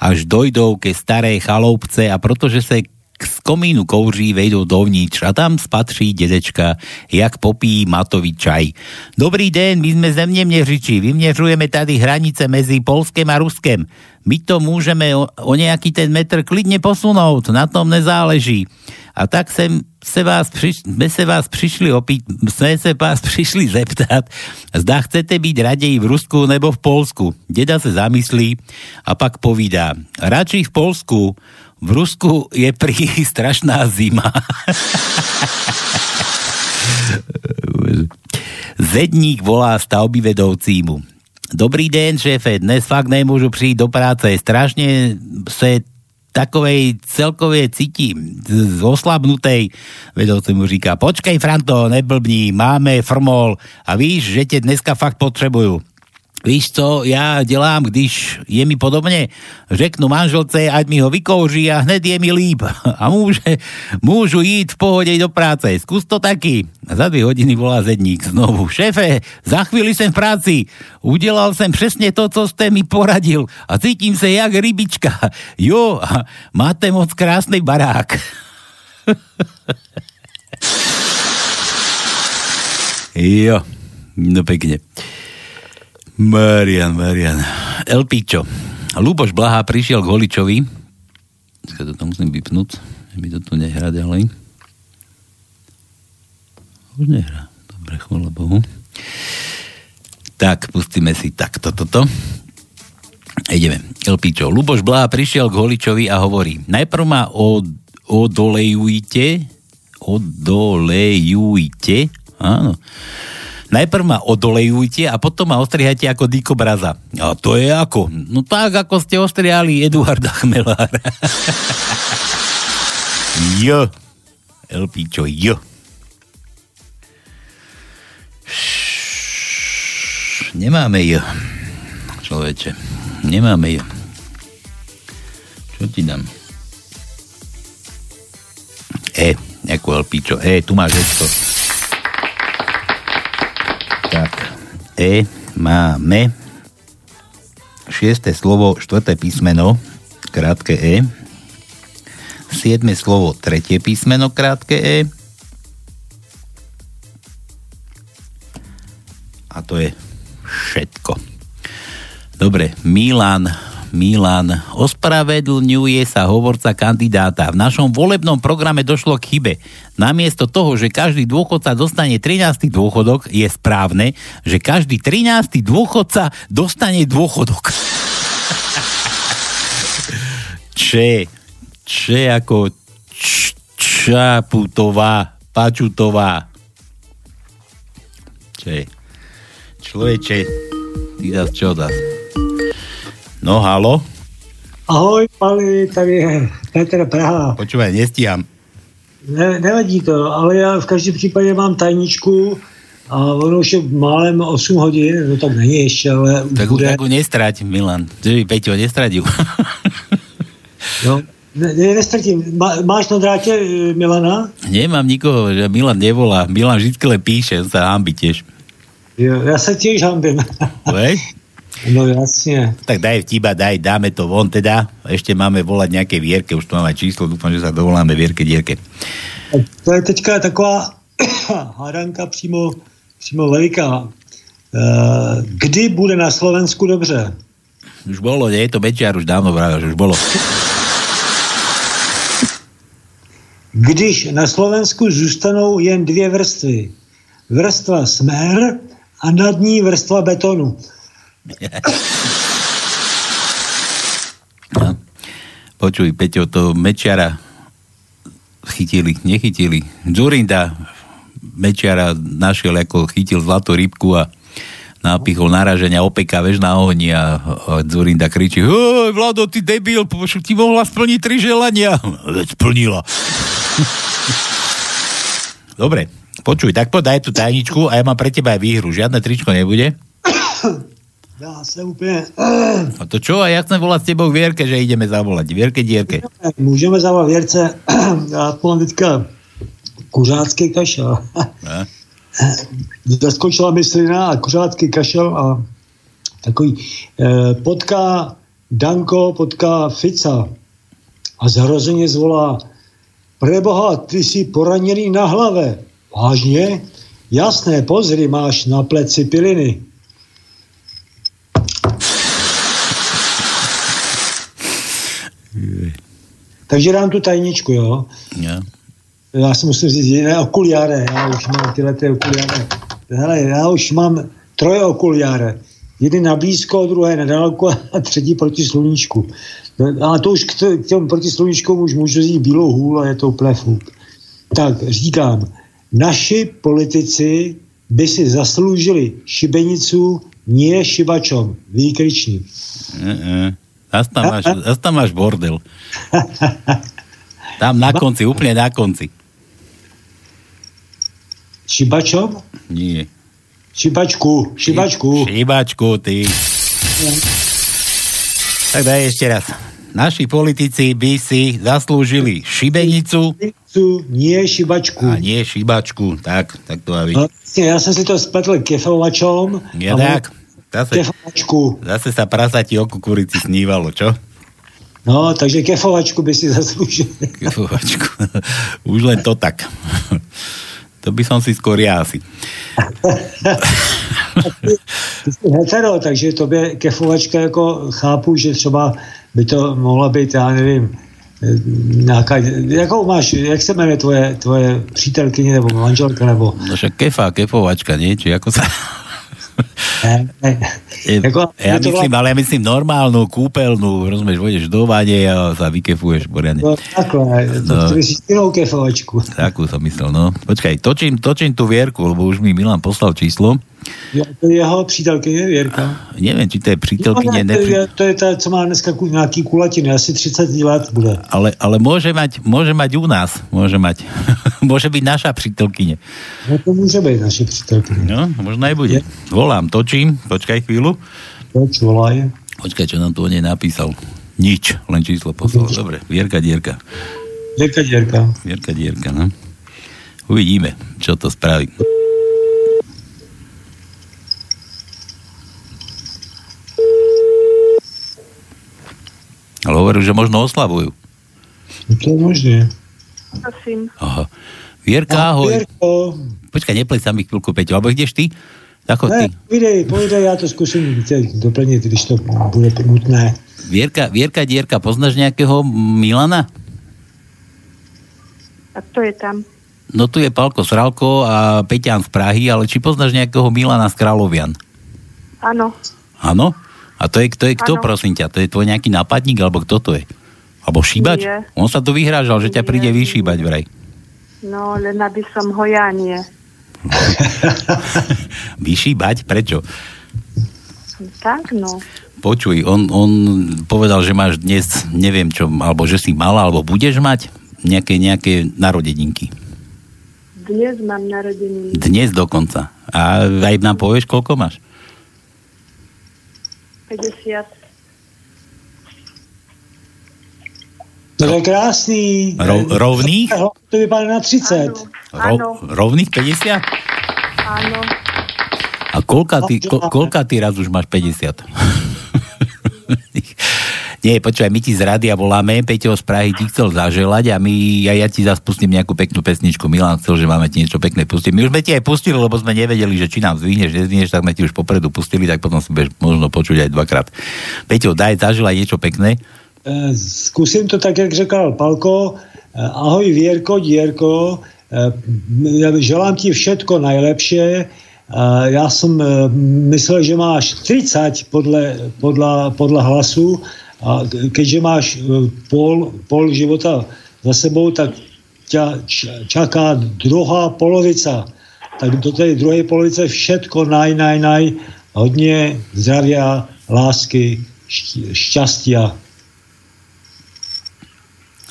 Až dojdou ke staré chaloupce a protože k z komínu kouří vejdou dovnitř a tam spatří dedečka, jak popíjí matový čaj. Dobrý den, my jsme země vyměřujeme tady hranice mezi Polskem a Ruskem. My to můžeme o, o nějaký ten metr klidně posunout, na tom nezáleží. A tak jsem se vás, přiš, jsme se vás přišli opít, jsme se vás přišli zeptat, zda chcete být raději v Rusku nebo v Polsku. Deda se zamyslí a pak povídá, radši v Polsku, v Rusku je prý (laughs) strašná zima. Zedník volá stavby vedoucímu. Dobrý den, šéfe, dnes fakt nemůžu přijít do práce. Strašně se takovej celkově cítím z- zoslabnutej. Vedoucí mu říká, počkej Franto, neblbní, máme frmol a víš, že tě dneska fakt potřebuju. Víš co, já dělám, když je mi podobně, řeknu manželce, ať mi ho vykouří a hned je mi líp. (laughs) A může, můžu jít v pohodě do práce. Zkus to taky. Za dvě hodiny volá zedník znovu. Šéfe, za chvíli jsem v práci. Udělal jsem přesně to, co jste mi poradil. A cítím se jak rybička. (laughs) Jo, máte moc krásný barák. (laughs) jo, no pekne. Marian, Marian. Elpičo. Luboš Blahá prišiel k Holičovi. Dneska to tam musím vypnúť. Mi to tu nehrá ďalej. Už nehrá. Dobre, chvála Bohu. Tak, pustíme si takto toto. Ideme. Elpičo. Luboš Blahá prišiel k Holičovi a hovorí. Najprv ma od, odolejujte odolejujte áno Najprv ma odolejujte a potom ma ostrihajte ako dikobraza. A to je ako? No tak, ako ste ostrihali Eduarda Chmelára. (laughs) jo. Elpičo, jo. Nemáme jo. Človeče. Nemáme jo. Čo ti dám? E, ako Elpičo. E, tu máš to. Tak, E máme šiesté slovo, štvrté písmeno, krátke E. Siedme slovo, tretie písmeno, krátke E. A to je všetko. Dobre, Milan, Milan, ospravedlňuje sa hovorca kandidáta. V našom volebnom programe došlo k chybe. Namiesto toho, že každý dôchodca dostane 13. dôchodok, je správne, že každý 13. dôchodca dostane dôchodok. (laughs) Če, če ako č, Čaputová, Pačutová. Če, človeče, ty zas čo zas? No, halo? Ahoj, Pali, tady je Petr Praha. Počúvaj, nestíham. Ne, nevadí to, ale já v každém případě mám tajničku a ono už je málem 8 hodin, no tak není ještě, ale Tak, bude. tak ho nestrať, Milan. Že by Peťo nestradil. No, Ne, ne, nestratím. Má, máš na dráte e, Milana? Nemám nikoho, že Milan nevolá. Milan vždy píše, sa hambi tiež. Jo, ja sa tiež hambím. Vej? (laughs) No jasne. Tak daj vtiba, daj, dáme to von teda. Ešte máme volať nejaké Vierke, už tu máme číslo, dúfam, že sa dovoláme Vierke Dierke. To je teďka taková (coughs) hádanka přímo, přímo veliká. E, kdy bude na Slovensku dobře? Už bolo, nie to Mečiar, už dávno vravel, že už bolo. Když na Slovensku zůstanou jen dvě vrstvy. Vrstva smer a nad ní vrstva betonu. Počuj, Peťo, to Mečiara chytili, nechytili. Zurinda Mečiara našiel, ako chytil zlatú rybku a napichol naraženia opeka, vieš, na ohni a, a Zurinda kričí Hej, Vlado, ty debil, pošu, ti mohla splniť tri želania. (laughs) Splnila. (laughs) Dobre, počuj, tak podaj tú tajničku a ja mám pre teba aj výhru. Žiadne tričko nebude. Dá se úplně... A to čo? A ja chcem volať s tebou Vierke, že ideme zavolať. Vierke, dierke. Můžeme zavolat Věrce, já mám teďka kuřácký kašel. A? Zaskočila mi slina a kuřácký kašel a takový eh, potká Danko, potká Fica a zhrozeně zvolá Preboha, ty jsi poraněný na hlave. Vážně? Jasné, pozri, máš na pleci piliny. Takže dám tu tajničku, jo. Ja. Já si musím říct, jiné okuliare, já už mám tyhle ty okuliare. Hele, já už mám troje okuliare. Jeden na blízko, druhé na dálku a třetí proti sluníčku. No, A to už k, t- k těm proti sluníčkům už můžu říct bílou hůl a je to úplně fuk. Tak říkám, naši politici by si zasloužili šibenicu, nie šibačom. Výkričník. Uh-uh. Zas tam máš, (laughs) zas tam máš bordel. Tam na konci, úplne na konci. Šibačom? Nie. Šibačku, šibačku. Šibačku, ty. Tak daj ešte raz. Naši politici by si zaslúžili šibenicu Šibenicu, nie šibačku. a nie šibačku. Tak, tak to má byť. No, ja som si to spletl kefovačom. Ja tak. Zase, Kefovačku. zase sa prasati o kukurici snívalo, čo? No, takže kefovačku by si zaslúžili. Kefovačku. Už len to tak. To by som si skôr ja asi. Ty jsi hetero, takže tobě kefovačka jako chápu, že třeba by to mohla být, já nevím, nějaká, jakou máš, jak se jmenuje tvoje, tvoje přítelkyně nebo manželka nebo No však kefa, kefovačka, nie? Či ako sa... (laughs) ja myslím, ale ja myslím normálnu, kúpeľnú, rozumieš, vôjdeš do vane a sa vykefuješ poriadne. No, takhle, to, No. kefovačku. Takú som myslel, no. Počkaj, točím, točím tú Vierku, lebo už mi Milan poslal číslo. Jo, to je jeho přítelkyně Věrka. Neviem, či to je přítelkyne, no, to, je, to je ta, co má dneska nějaký kulatiny, asi 30 let bude. ale, ale môže, mať, môže mať u nás, môže mať. (laughs) môže byť naša přítelkyne. No to může být naše přítelkyně. No, možno aj bude. Volám, točím, počkaj chvíľu. Proč volaj? Počkaj, čo nám tu o nej napísal. Nič, len číslo poslal. Dobre, Vierka Dierka. Věrka Děrka. Vierka Dierka, no. Uvidíme, čo to spraví. Ale hovorím, že možno oslavujú. No to je možné. Prosím. Aha. Vierka, ahoj. Vierko, Počkaj, neplej sa mi chvíľku, Peťo, alebo ideš ty? Ty. ne, povídej, povídej, já to zkusím tě doplnit, když to bude nutné. Vierka, Vierka Dierka, poznáš nejakého Milana? A kto je tam? No tu je Palko Sralko a Peťan z Prahy, ale či poznáš nejakého Milana z Kráľovian? Áno. Áno? A to je, to je kto, Áno. prosím ťa? To je tvoj nejaký nápadník, alebo kto to je? Alebo šíbač? Nie. On sa tu vyhrážal, že ťa Nie, príde vyšíbať vraj. No, len aby som ho ja nie. (laughs) Vyšíbať? Prečo? Tak, no. Počuj, on, on povedal, že máš dnes, neviem čo, alebo že si mala, alebo budeš mať nejaké, nejaké narodeninky. Dnes mám narodeniny. Dnes dokonca. A aj nám povieš, koľko máš? 50. To je krásný. Ro- rovných? To vypadá na 30. Ro- rovných 50? Áno. A koľka ty, ko, koľka ty raz už máš 50? (laughs) Nie, počúvaj, my ti z rádia voláme, Peťo z Prahy ti chcel zaželať a my, ja, ja ti zase pustím nejakú peknú pesničku. Milan chcel, že máme ti niečo pekné pustiť. My už sme ti aj pustili, lebo sme nevedeli, že či nám zvihneš, nezvihneš, tak sme ti už popredu pustili, tak potom si budeš možno počuť aj dvakrát. Peťo, daj zaželať niečo pekné. Eh, Zkusím to tak, jak říkal Palko. Eh, Ahoj Věrko, Dierko, já želám ti všetko najlepšie. Eh, Já jsem eh, myslel, že máš 30 podle, podle, podle hlasu a ke- keďže máš eh, pol, pol života za sebou, tak ťa čaká druhá polovica. Tak do tej druhej polovice všetko naj, naj, naj. Hodně zdravia, lásky, šť- šťastia.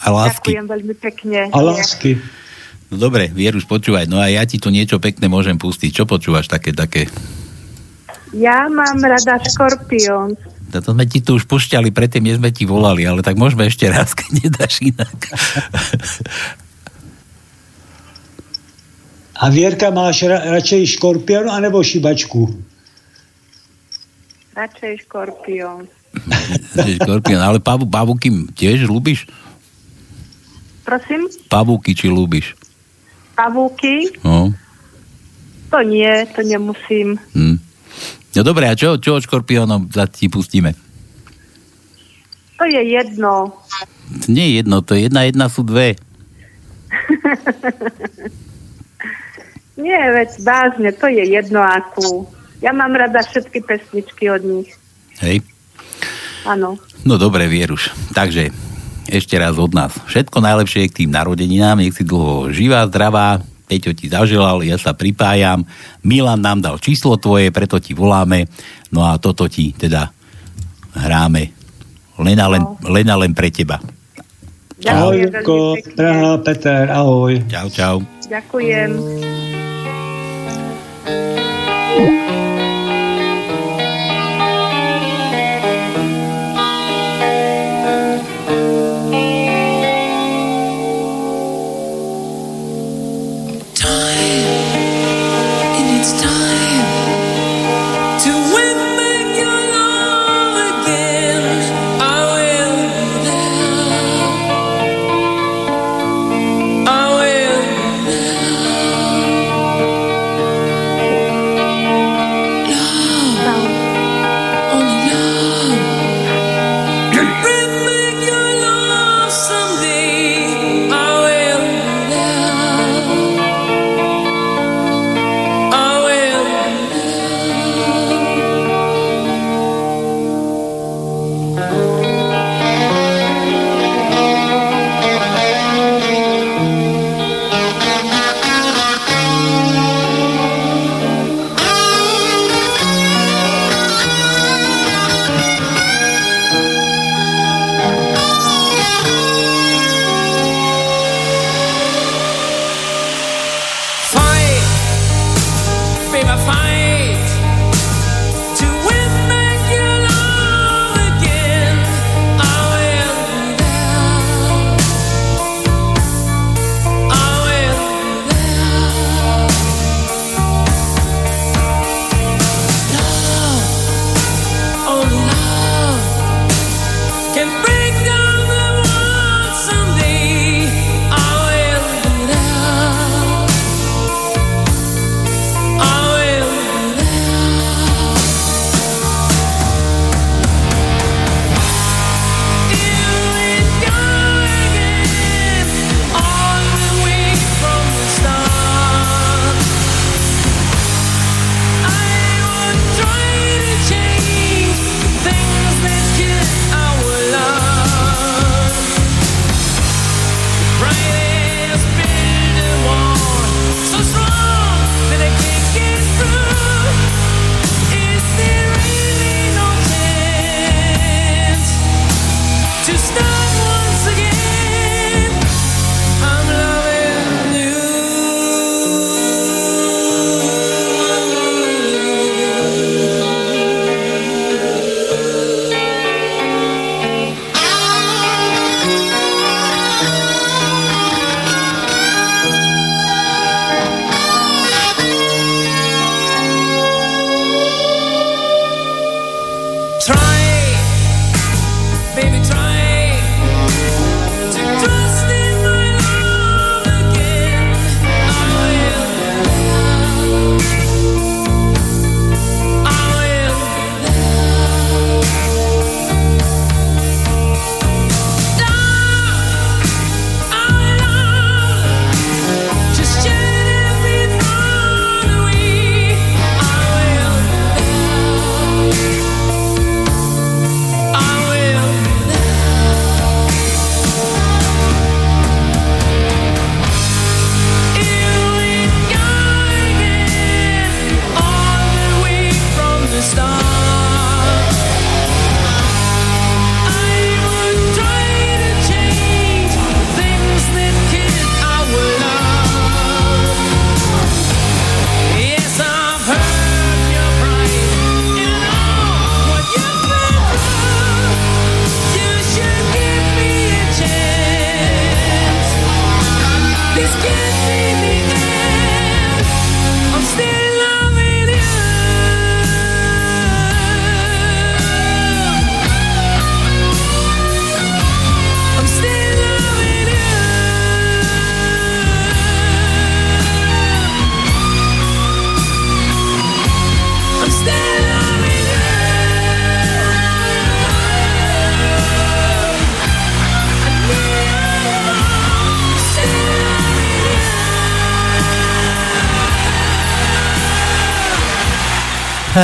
A lásky. Ďakujem veľmi pekne. A lásky. No dobre, Vieruš, počúvaj, no a ja ti tu niečo pekné môžem pustiť. Čo počúvaš také, také? Ja mám rada škorpión. No to sme ti tu už pušťali, predtým než sme ti volali, ale tak môžeme ešte raz, keď (laughs) nedáš inak. A Vierka, máš ra- radšej škorpión anebo šibačku? Radšej škorpión. Škorpión, ale pavu, pavúky tiež ľúbiš? Prosím, Pavúky či ľúbiš? pavúky? No. To nie, to nemusím. Hm. No dobre, a čo, čo od škorpiónom za ti pustíme? To je jedno. Nie je jedno, to je jedna, jedna sú dve. (laughs) Nie, veď vážne, to je jedno akú. Ja mám rada všetky pesničky od nich. Hej. Áno. No dobre, Vieruš. Takže ešte raz od nás. Všetko najlepšie k tým narodeninám, nech si dlho živá, zdravá. Peťo ti zaželal, ja sa pripájam. Milan nám dal číslo tvoje, preto ti voláme. No a toto ti teda hráme. Len a len, len, a len pre teba. Ahoj, Ďakujem pekne. Praha, Peter, ahoj. Čau, čau. Ďakujem.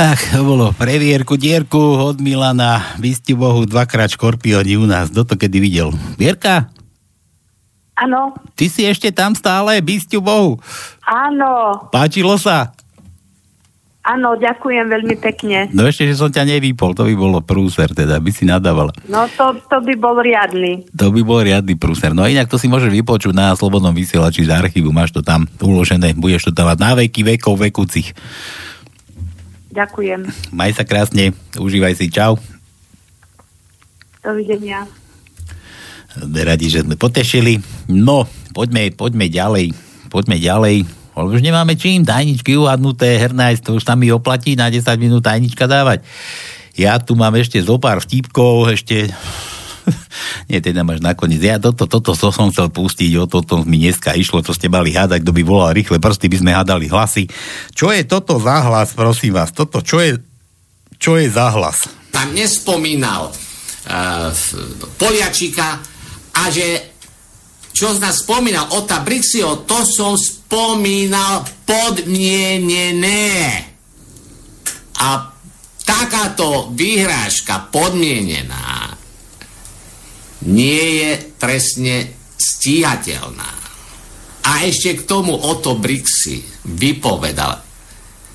Tak, to bolo previerku dierku od Milana. Vy ste Bohu dvakrát škorpióni u nás. Kto to kedy videl? Vierka? Áno, Ty si ešte tam stále, bysťu Bohu. áno, Páčilo sa? áno, ďakujem veľmi pekne. No ešte, že som ťa nevypol, to by bolo prúser, teda by si nadávala. No to, to by bol riadny. To by bol riadny prúser. No inak to si môžeš vypočuť na Slobodnom vysielači z archívu, máš to tam uložené, budeš to tam mať na veky vekov vekúcich. Ďakujem. Maj sa krásne, užívaj si, čau. Dovidenia. Sme radi, že sme potešili. No, poďme, poďme ďalej. Poďme ďalej. Lebo už nemáme čím, tajničky uhadnuté, herná, to už tam mi oplatí na 10 minút tajnička dávať. Ja tu mám ešte zo pár vtipkov, ešte... (laughs) Nie, teda máš nakoniec. Ja toto, toto, to som chcel pustiť, o toto mi dneska išlo, to ste mali hádať, kto by volal rýchle prsty, by sme hádali hlasy. Čo je toto za hlas, prosím vás? Toto, čo je, čo je za hlas? tam nespomínal uh, Poliačika a že čo z nás spomínal o Tabrixio, to som spomínal podmienené. A takáto vyhrážka podmienená nie je trestne stíhateľná. A ešte k tomu Otto Brixi vypovedal,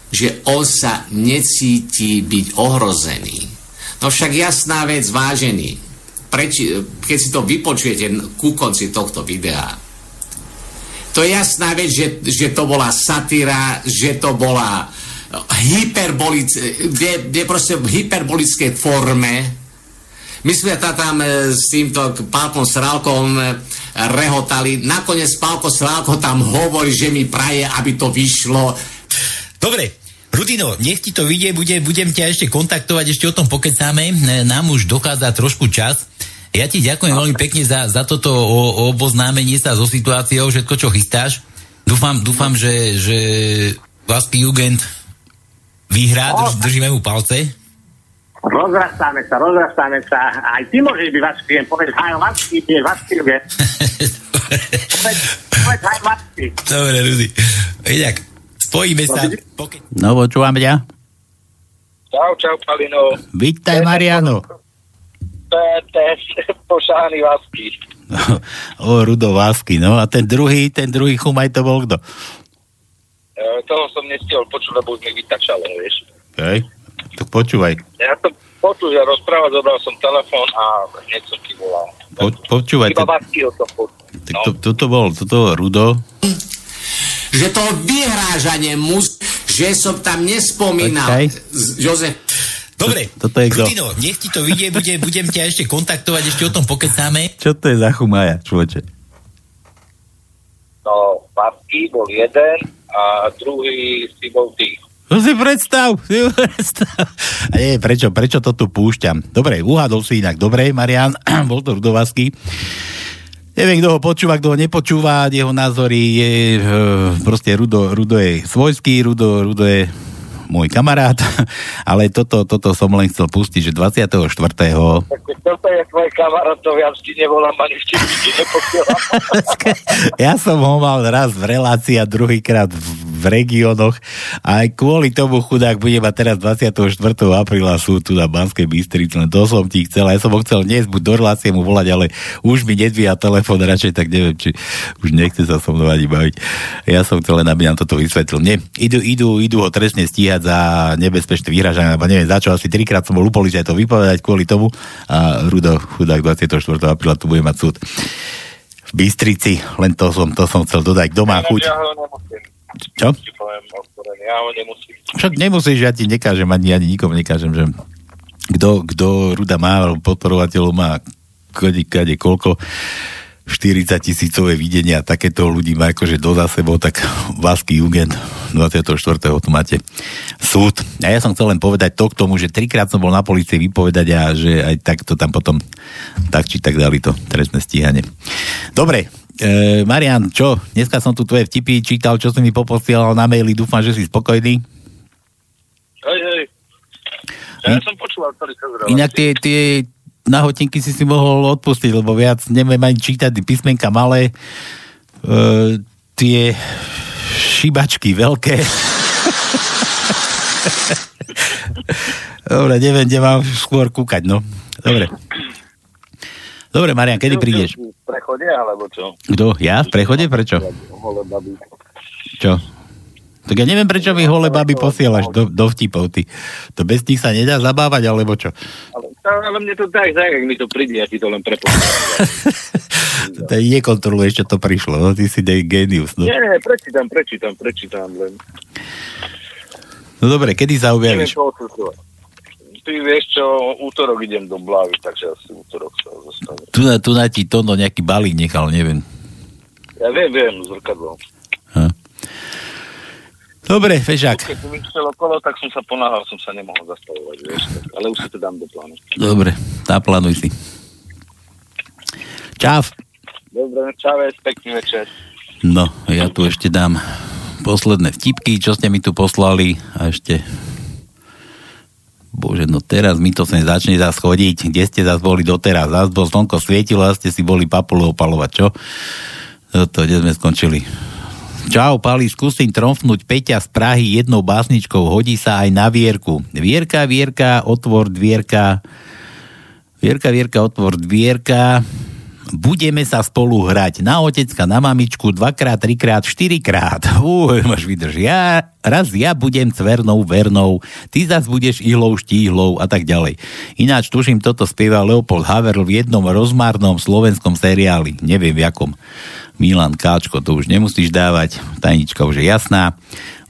že on sa necíti byť ohrozený. No však jasná vec, vážený, preči, keď si to vypočujete ku konci tohto videa, to je jasná vec, že, že to bola satíra, že to bola hyperbolic, kde, kde proste v hyperbolickej forme. My sme ta tam e, s týmto Pálkom Srálkom e, rehotali. Nakoniec Pálko Srálko tam hovorí, že mi praje, aby to vyšlo. Dobre, Rudino, nech ti to vidie, bude, budem ťa ešte kontaktovať, ešte o tom pokecáme. Nám už dochádza trošku čas. Ja ti ďakujem veľmi pekne za, za toto o, oboznámenie sa so situáciou, všetko, čo chystáš. Dúfam, dúfam že, že Vasky Jugend vyhrá, drž, držíme mu palce. Rozrastáme sa, rozrastáme sa. Aj ty môžeš byť vašký, povedz haj vašký, je vašký, je. Povedz, haj vašký. Dobre, Rudy. Inak, spojíme sa. Poke... No, počúvam ťa. Čau, čau, Palino. Vítaj, Mariano. Je pošáhaný Vasky. (laughs) o, Rudo Vásky, no. A ten druhý, ten druhý chumaj to bol kto? E, toho som nestihol počuť, lebo už mi vytačalo, vieš. Hej, tak počúvaj. Ja som počul, že rozprávať, zobral som telefón a hneď som ti volal. Po, počúvaj. Iba Vasky o tom počul. tak to, toto bol, toto bol Rudo. Že to vyhrážanie mus, že som tam nespomínal. Počkaj. Z- Jozef, Dobre, toto je kto? Rudino, nech ti to vidie, bude, budem ťa ešte kontaktovať, ešte o tom pokecáme. Čo to je za chumaja, človeče? No, Vasky bol jeden a druhý si bol ty. No si predstav, si predstav. A nie, prečo, prečo to tu púšťam? Dobre, uhádol si inak. Dobre, Marian, (clears throat) bol to Rudovasky. Neviem, kto ho počúva, kto ho nepočúva, jeho názory je e, proste Rudo, Rudo je svojský, Rudo, Rudo je môj kamarát, (laughs) ale toto, toto som len chcel pustiť, že 24. Tak toto je tvoj kamarát, to viac ti nevolám, ani ešte ti neposielam. (laughs) Ja som ho mal raz v relácii a druhýkrát v, v regiónoch a aj kvôli tomu chudák bude mať teraz 24. apríla sú tu na Banskej Bystrici, len to som ti chcel, ja som ho chcel dnes buď do relácie mu volať, ale už mi nedvíja telefón, radšej tak neviem, či už nechce sa so mnou ani baviť. Ja som chcel len, aby nám toto vysvetlil. Nie, idú, idú, idú ho trestne stíhať za nebezpečné vyhražanie, alebo neviem za čo, asi trikrát som bol u policajt to vypovedať kvôli tomu a Rudo chudák 24. apríla tu bude mať súd v Bystrici, len to som, to som chcel dodať, kto má chuť. Čo? Ja nemusím. Však nemusíš, ja ti nekážem, ani, ani nikomu nekážem, že kto, kto Ruda má, alebo podporovateľov má kade, kade koľko 40 tisícové videnia, takéto ľudí má akože do za sebou, tak Vasky Jugend 24. tu máte súd. A ja som chcel len povedať to k tomu, že trikrát som bol na policii vypovedať a že aj takto tam potom tak či tak dali to trestné stíhanie. Dobre, e, Marian, čo? Dneska som tu tvoje vtipy čítal, čo si mi poposielal na maili, dúfam, že si spokojný. Hej, hej. Ja som počúval, ktorý sa zrel. Inak tie, tie nahotinky si si mohol odpustiť, lebo viac neviem ani čítať, písmenka malé, e, tie šibačky veľké. (laughs) Dobre, neviem, kde mám skôr kúkať, no. Dobre. Dobre, Marian, kedy prídeš? V prechode, alebo čo? Kto? Ja? V prechode? Prečo? Čo? Tak ja neviem, prečo mi hole baby posielaš do, do vtipov, ty. To bez nich sa nedá zabávať, alebo čo? Ale, ale mne to tak, tak, ak mi to príde, ja ti to len prepočítam. (laughs) To nekontroluješ, čo to prišlo, no? Ty si dej genius, no. Nie, nie, prečítam, prečítam, prečítam len. No dobre, kedy sa Neviem, objavíš? čo Ty vieš čo, útorok idem do Blavy, takže asi útorok sa zostane. Tu na, tu na ti Tono nejaký balík nechal, neviem. Ja viem, viem, zrkadlo. Dobre, Fešák. Keď som išiel okolo, tak som sa ponáhal, som sa nemohol zastavovať, vieš, ale už si to dám do plánu. Dobre, naplánuj si. Čau. Dobre, čaves, pekný večer. No, ja tu ešte dám posledné vtipky, čo ste mi tu poslali a ešte Bože, no teraz mi to sem začne zás chodiť. Kde ste zás boli doteraz? Zás bol slnko svietilo a ste si boli papulu opalovať, čo? No to, kde sme skončili? Čau, Pali, skúsim tromfnúť Peťa z Prahy jednou básničkou. Hodí sa aj na Vierku. Vierka, Vierka, otvor dvierka. Vierka, Vierka, otvor dvierka. Budeme sa spolu hrať na otecka, na mamičku, dvakrát, trikrát, štyrikrát. Uj, máš vydrž. Ja, raz ja budem cvernou, vernou, ty zas budeš ihlou, štíhlou a tak ďalej. Ináč tuším, toto spieva Leopold Haverl v jednom rozmárnom slovenskom seriáli. Neviem v jakom. Milan Káčko, to už nemusíš dávať. Tajnička už je jasná.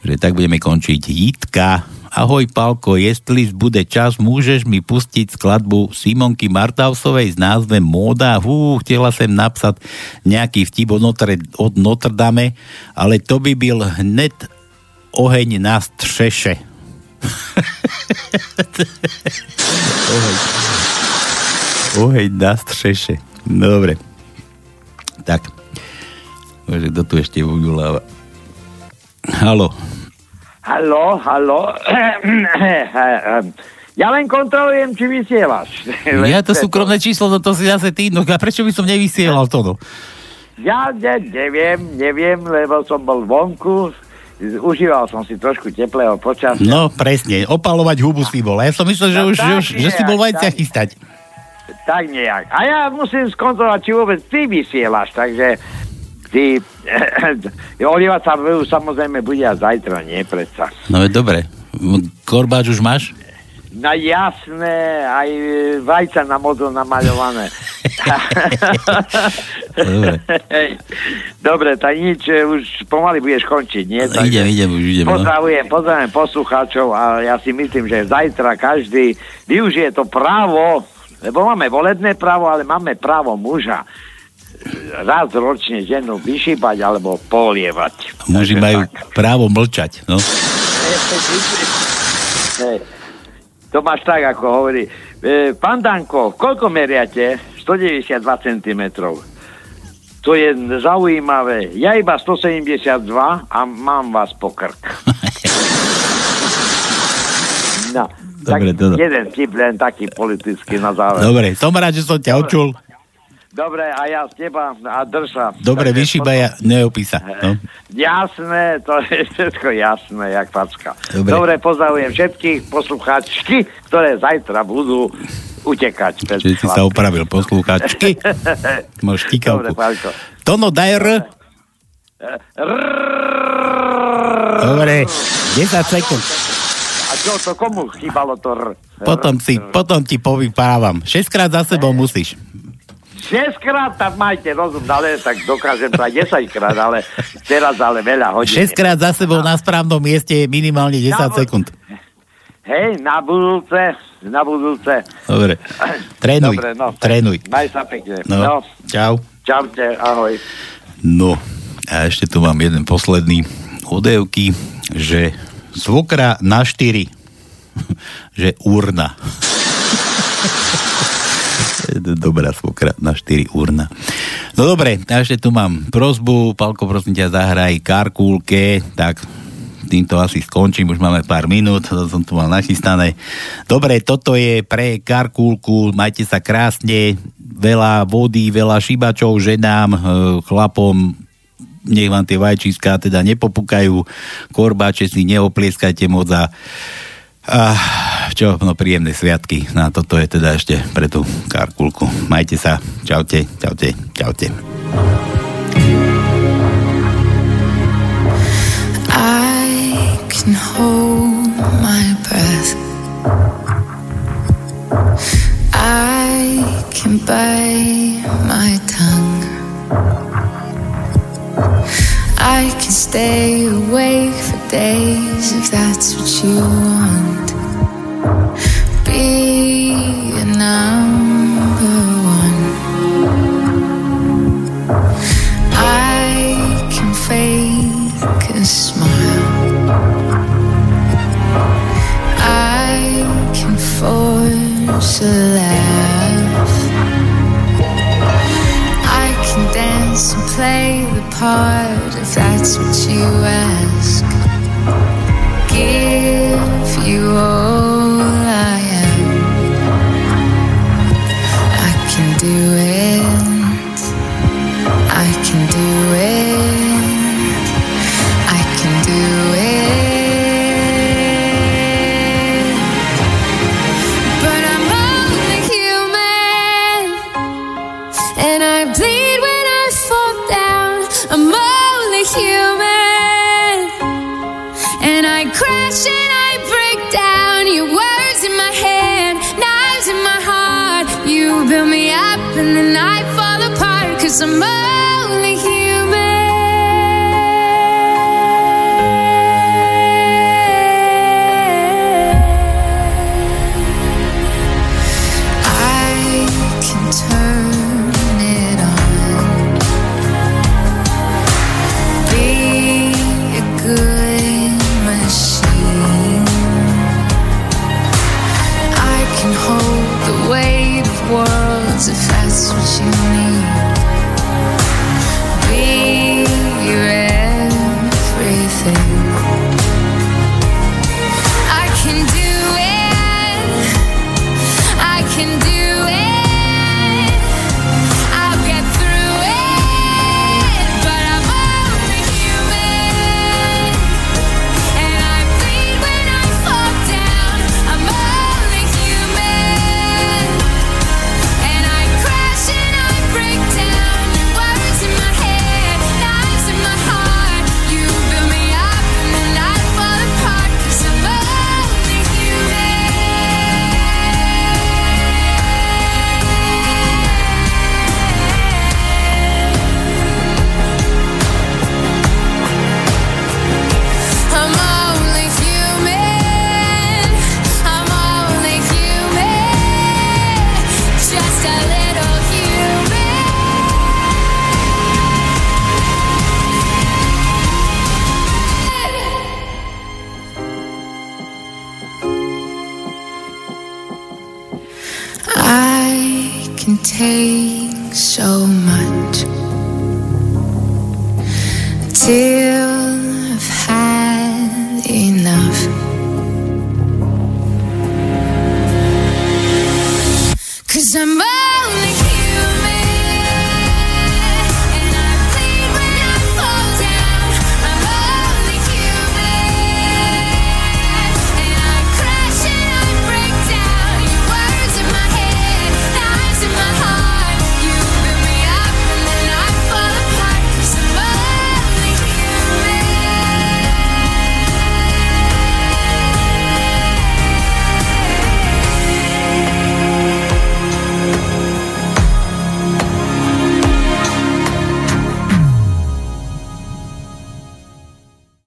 Že tak budeme končiť. Jitka. Ahoj, Palko, jestli bude čas, môžeš mi pustiť skladbu Simonky Martausovej s názvem Móda. Hú, chcela sem napsať nejaký vtip od Notre, od Notre Dame, ale to by byl hned oheň na střeše. (laughs) oheň. oheň na střeše. Dobre. Tak. Bože, kto tu ešte ujuláva? Halo. Halo, halo. (clears throat) Ja len kontrolujem, či vysielaš. (laughs) Ja to súkromné číslo, no to si zase ty, no a prečo by som nevysielal to, no? Ja ne, neviem, neviem, lebo som bol vonku, užíval som si trošku teplého počasia. No, presne, opalovať hubu si bol. Ja som myslel, že, No, už, už, že si nejak, bol vajcia tak. chystať. Tak nejak. A ja musím skontrolovať, či vôbec ty vysielaš, takže ty... (clears throat) Oliva sa samozrejme bude aj zajtra, nie predsa. No je dobre. Korbáč už máš? No jasné, aj e, vajca na modro namaľované. (laughs) Dobre. Dobre, tak nič, e, už pomaly budeš končiť, nie? No, idem, idem, už idem. No. Pozdravujem, pozdravujem poslucháčov a ja si myslím, že zajtra každý využije to právo, lebo máme volebné právo, ale máme právo muža raz ročne ženu vyšípať alebo polievať. Muži majú právo mlčať, no. To máš tak, ako hovorí. E, pán Danko, koľko meriate? 192 cm. To je zaujímavé. Ja iba 172 a mám vás po krk. (laughs) No, Dobre, tak dobre. jeden tip, len taký politický na záver. Dobre, som rád, že som ťa očul. Dobre, a ja z teba a drž sa. Dobre, Takže vyšíba ja, neopísa. No. Jasné, to je všetko jasné, jak facka. Dobre. Dobre, pozdravujem všetkých poslucháčky, ktoré zajtra budú utekať. Čiže si sa opravil, poslúchačky. (laughs) Máš. Paľko. Tono, daj R. Dobre, 10 sekúnd. A čo to, komu chýbalo to R? Potom, si, potom ti povypávam. 6 krát za sebou musíš. 6 krát tam majte rozum, ale tak dokážem to aj 10 krát, ale teraz ale veľa hodín. 6 krát za sebou na správnom mieste je minimálne 10 sekúnd. Hej, na budúce, na budúce. Dobre. Trénuj, Dobre, no. trénuj. Maj sa pekne. No, No. čau. Čaute, ahoj. No, a ešte tu mám jeden posledný odevky, že svokra na štyri, (laughs) že urna. (laughs) (laughs) Dobrá svokra na štyri urna. No dobre, a ešte tu mám prozbu, Palko, prosím ťa, zahraj Karkulke, tak týmto asi skončím, už máme pár minút, to som tu mal nachystané. Dobre, toto je pre Karkulku, majte sa krásne, veľa vody, veľa šibačov ženám, e, chlapom, nech vám tie vajčíska teda nepopúkajú, korbáče si neoplieskajte moc a a čo, no príjemné sviatky. No toto je teda ešte pre tú karkulku. Majte sa. Čaute, čaute, čaute. I can hold my breath I can bite my tongue I can stay awake for days if that's what you want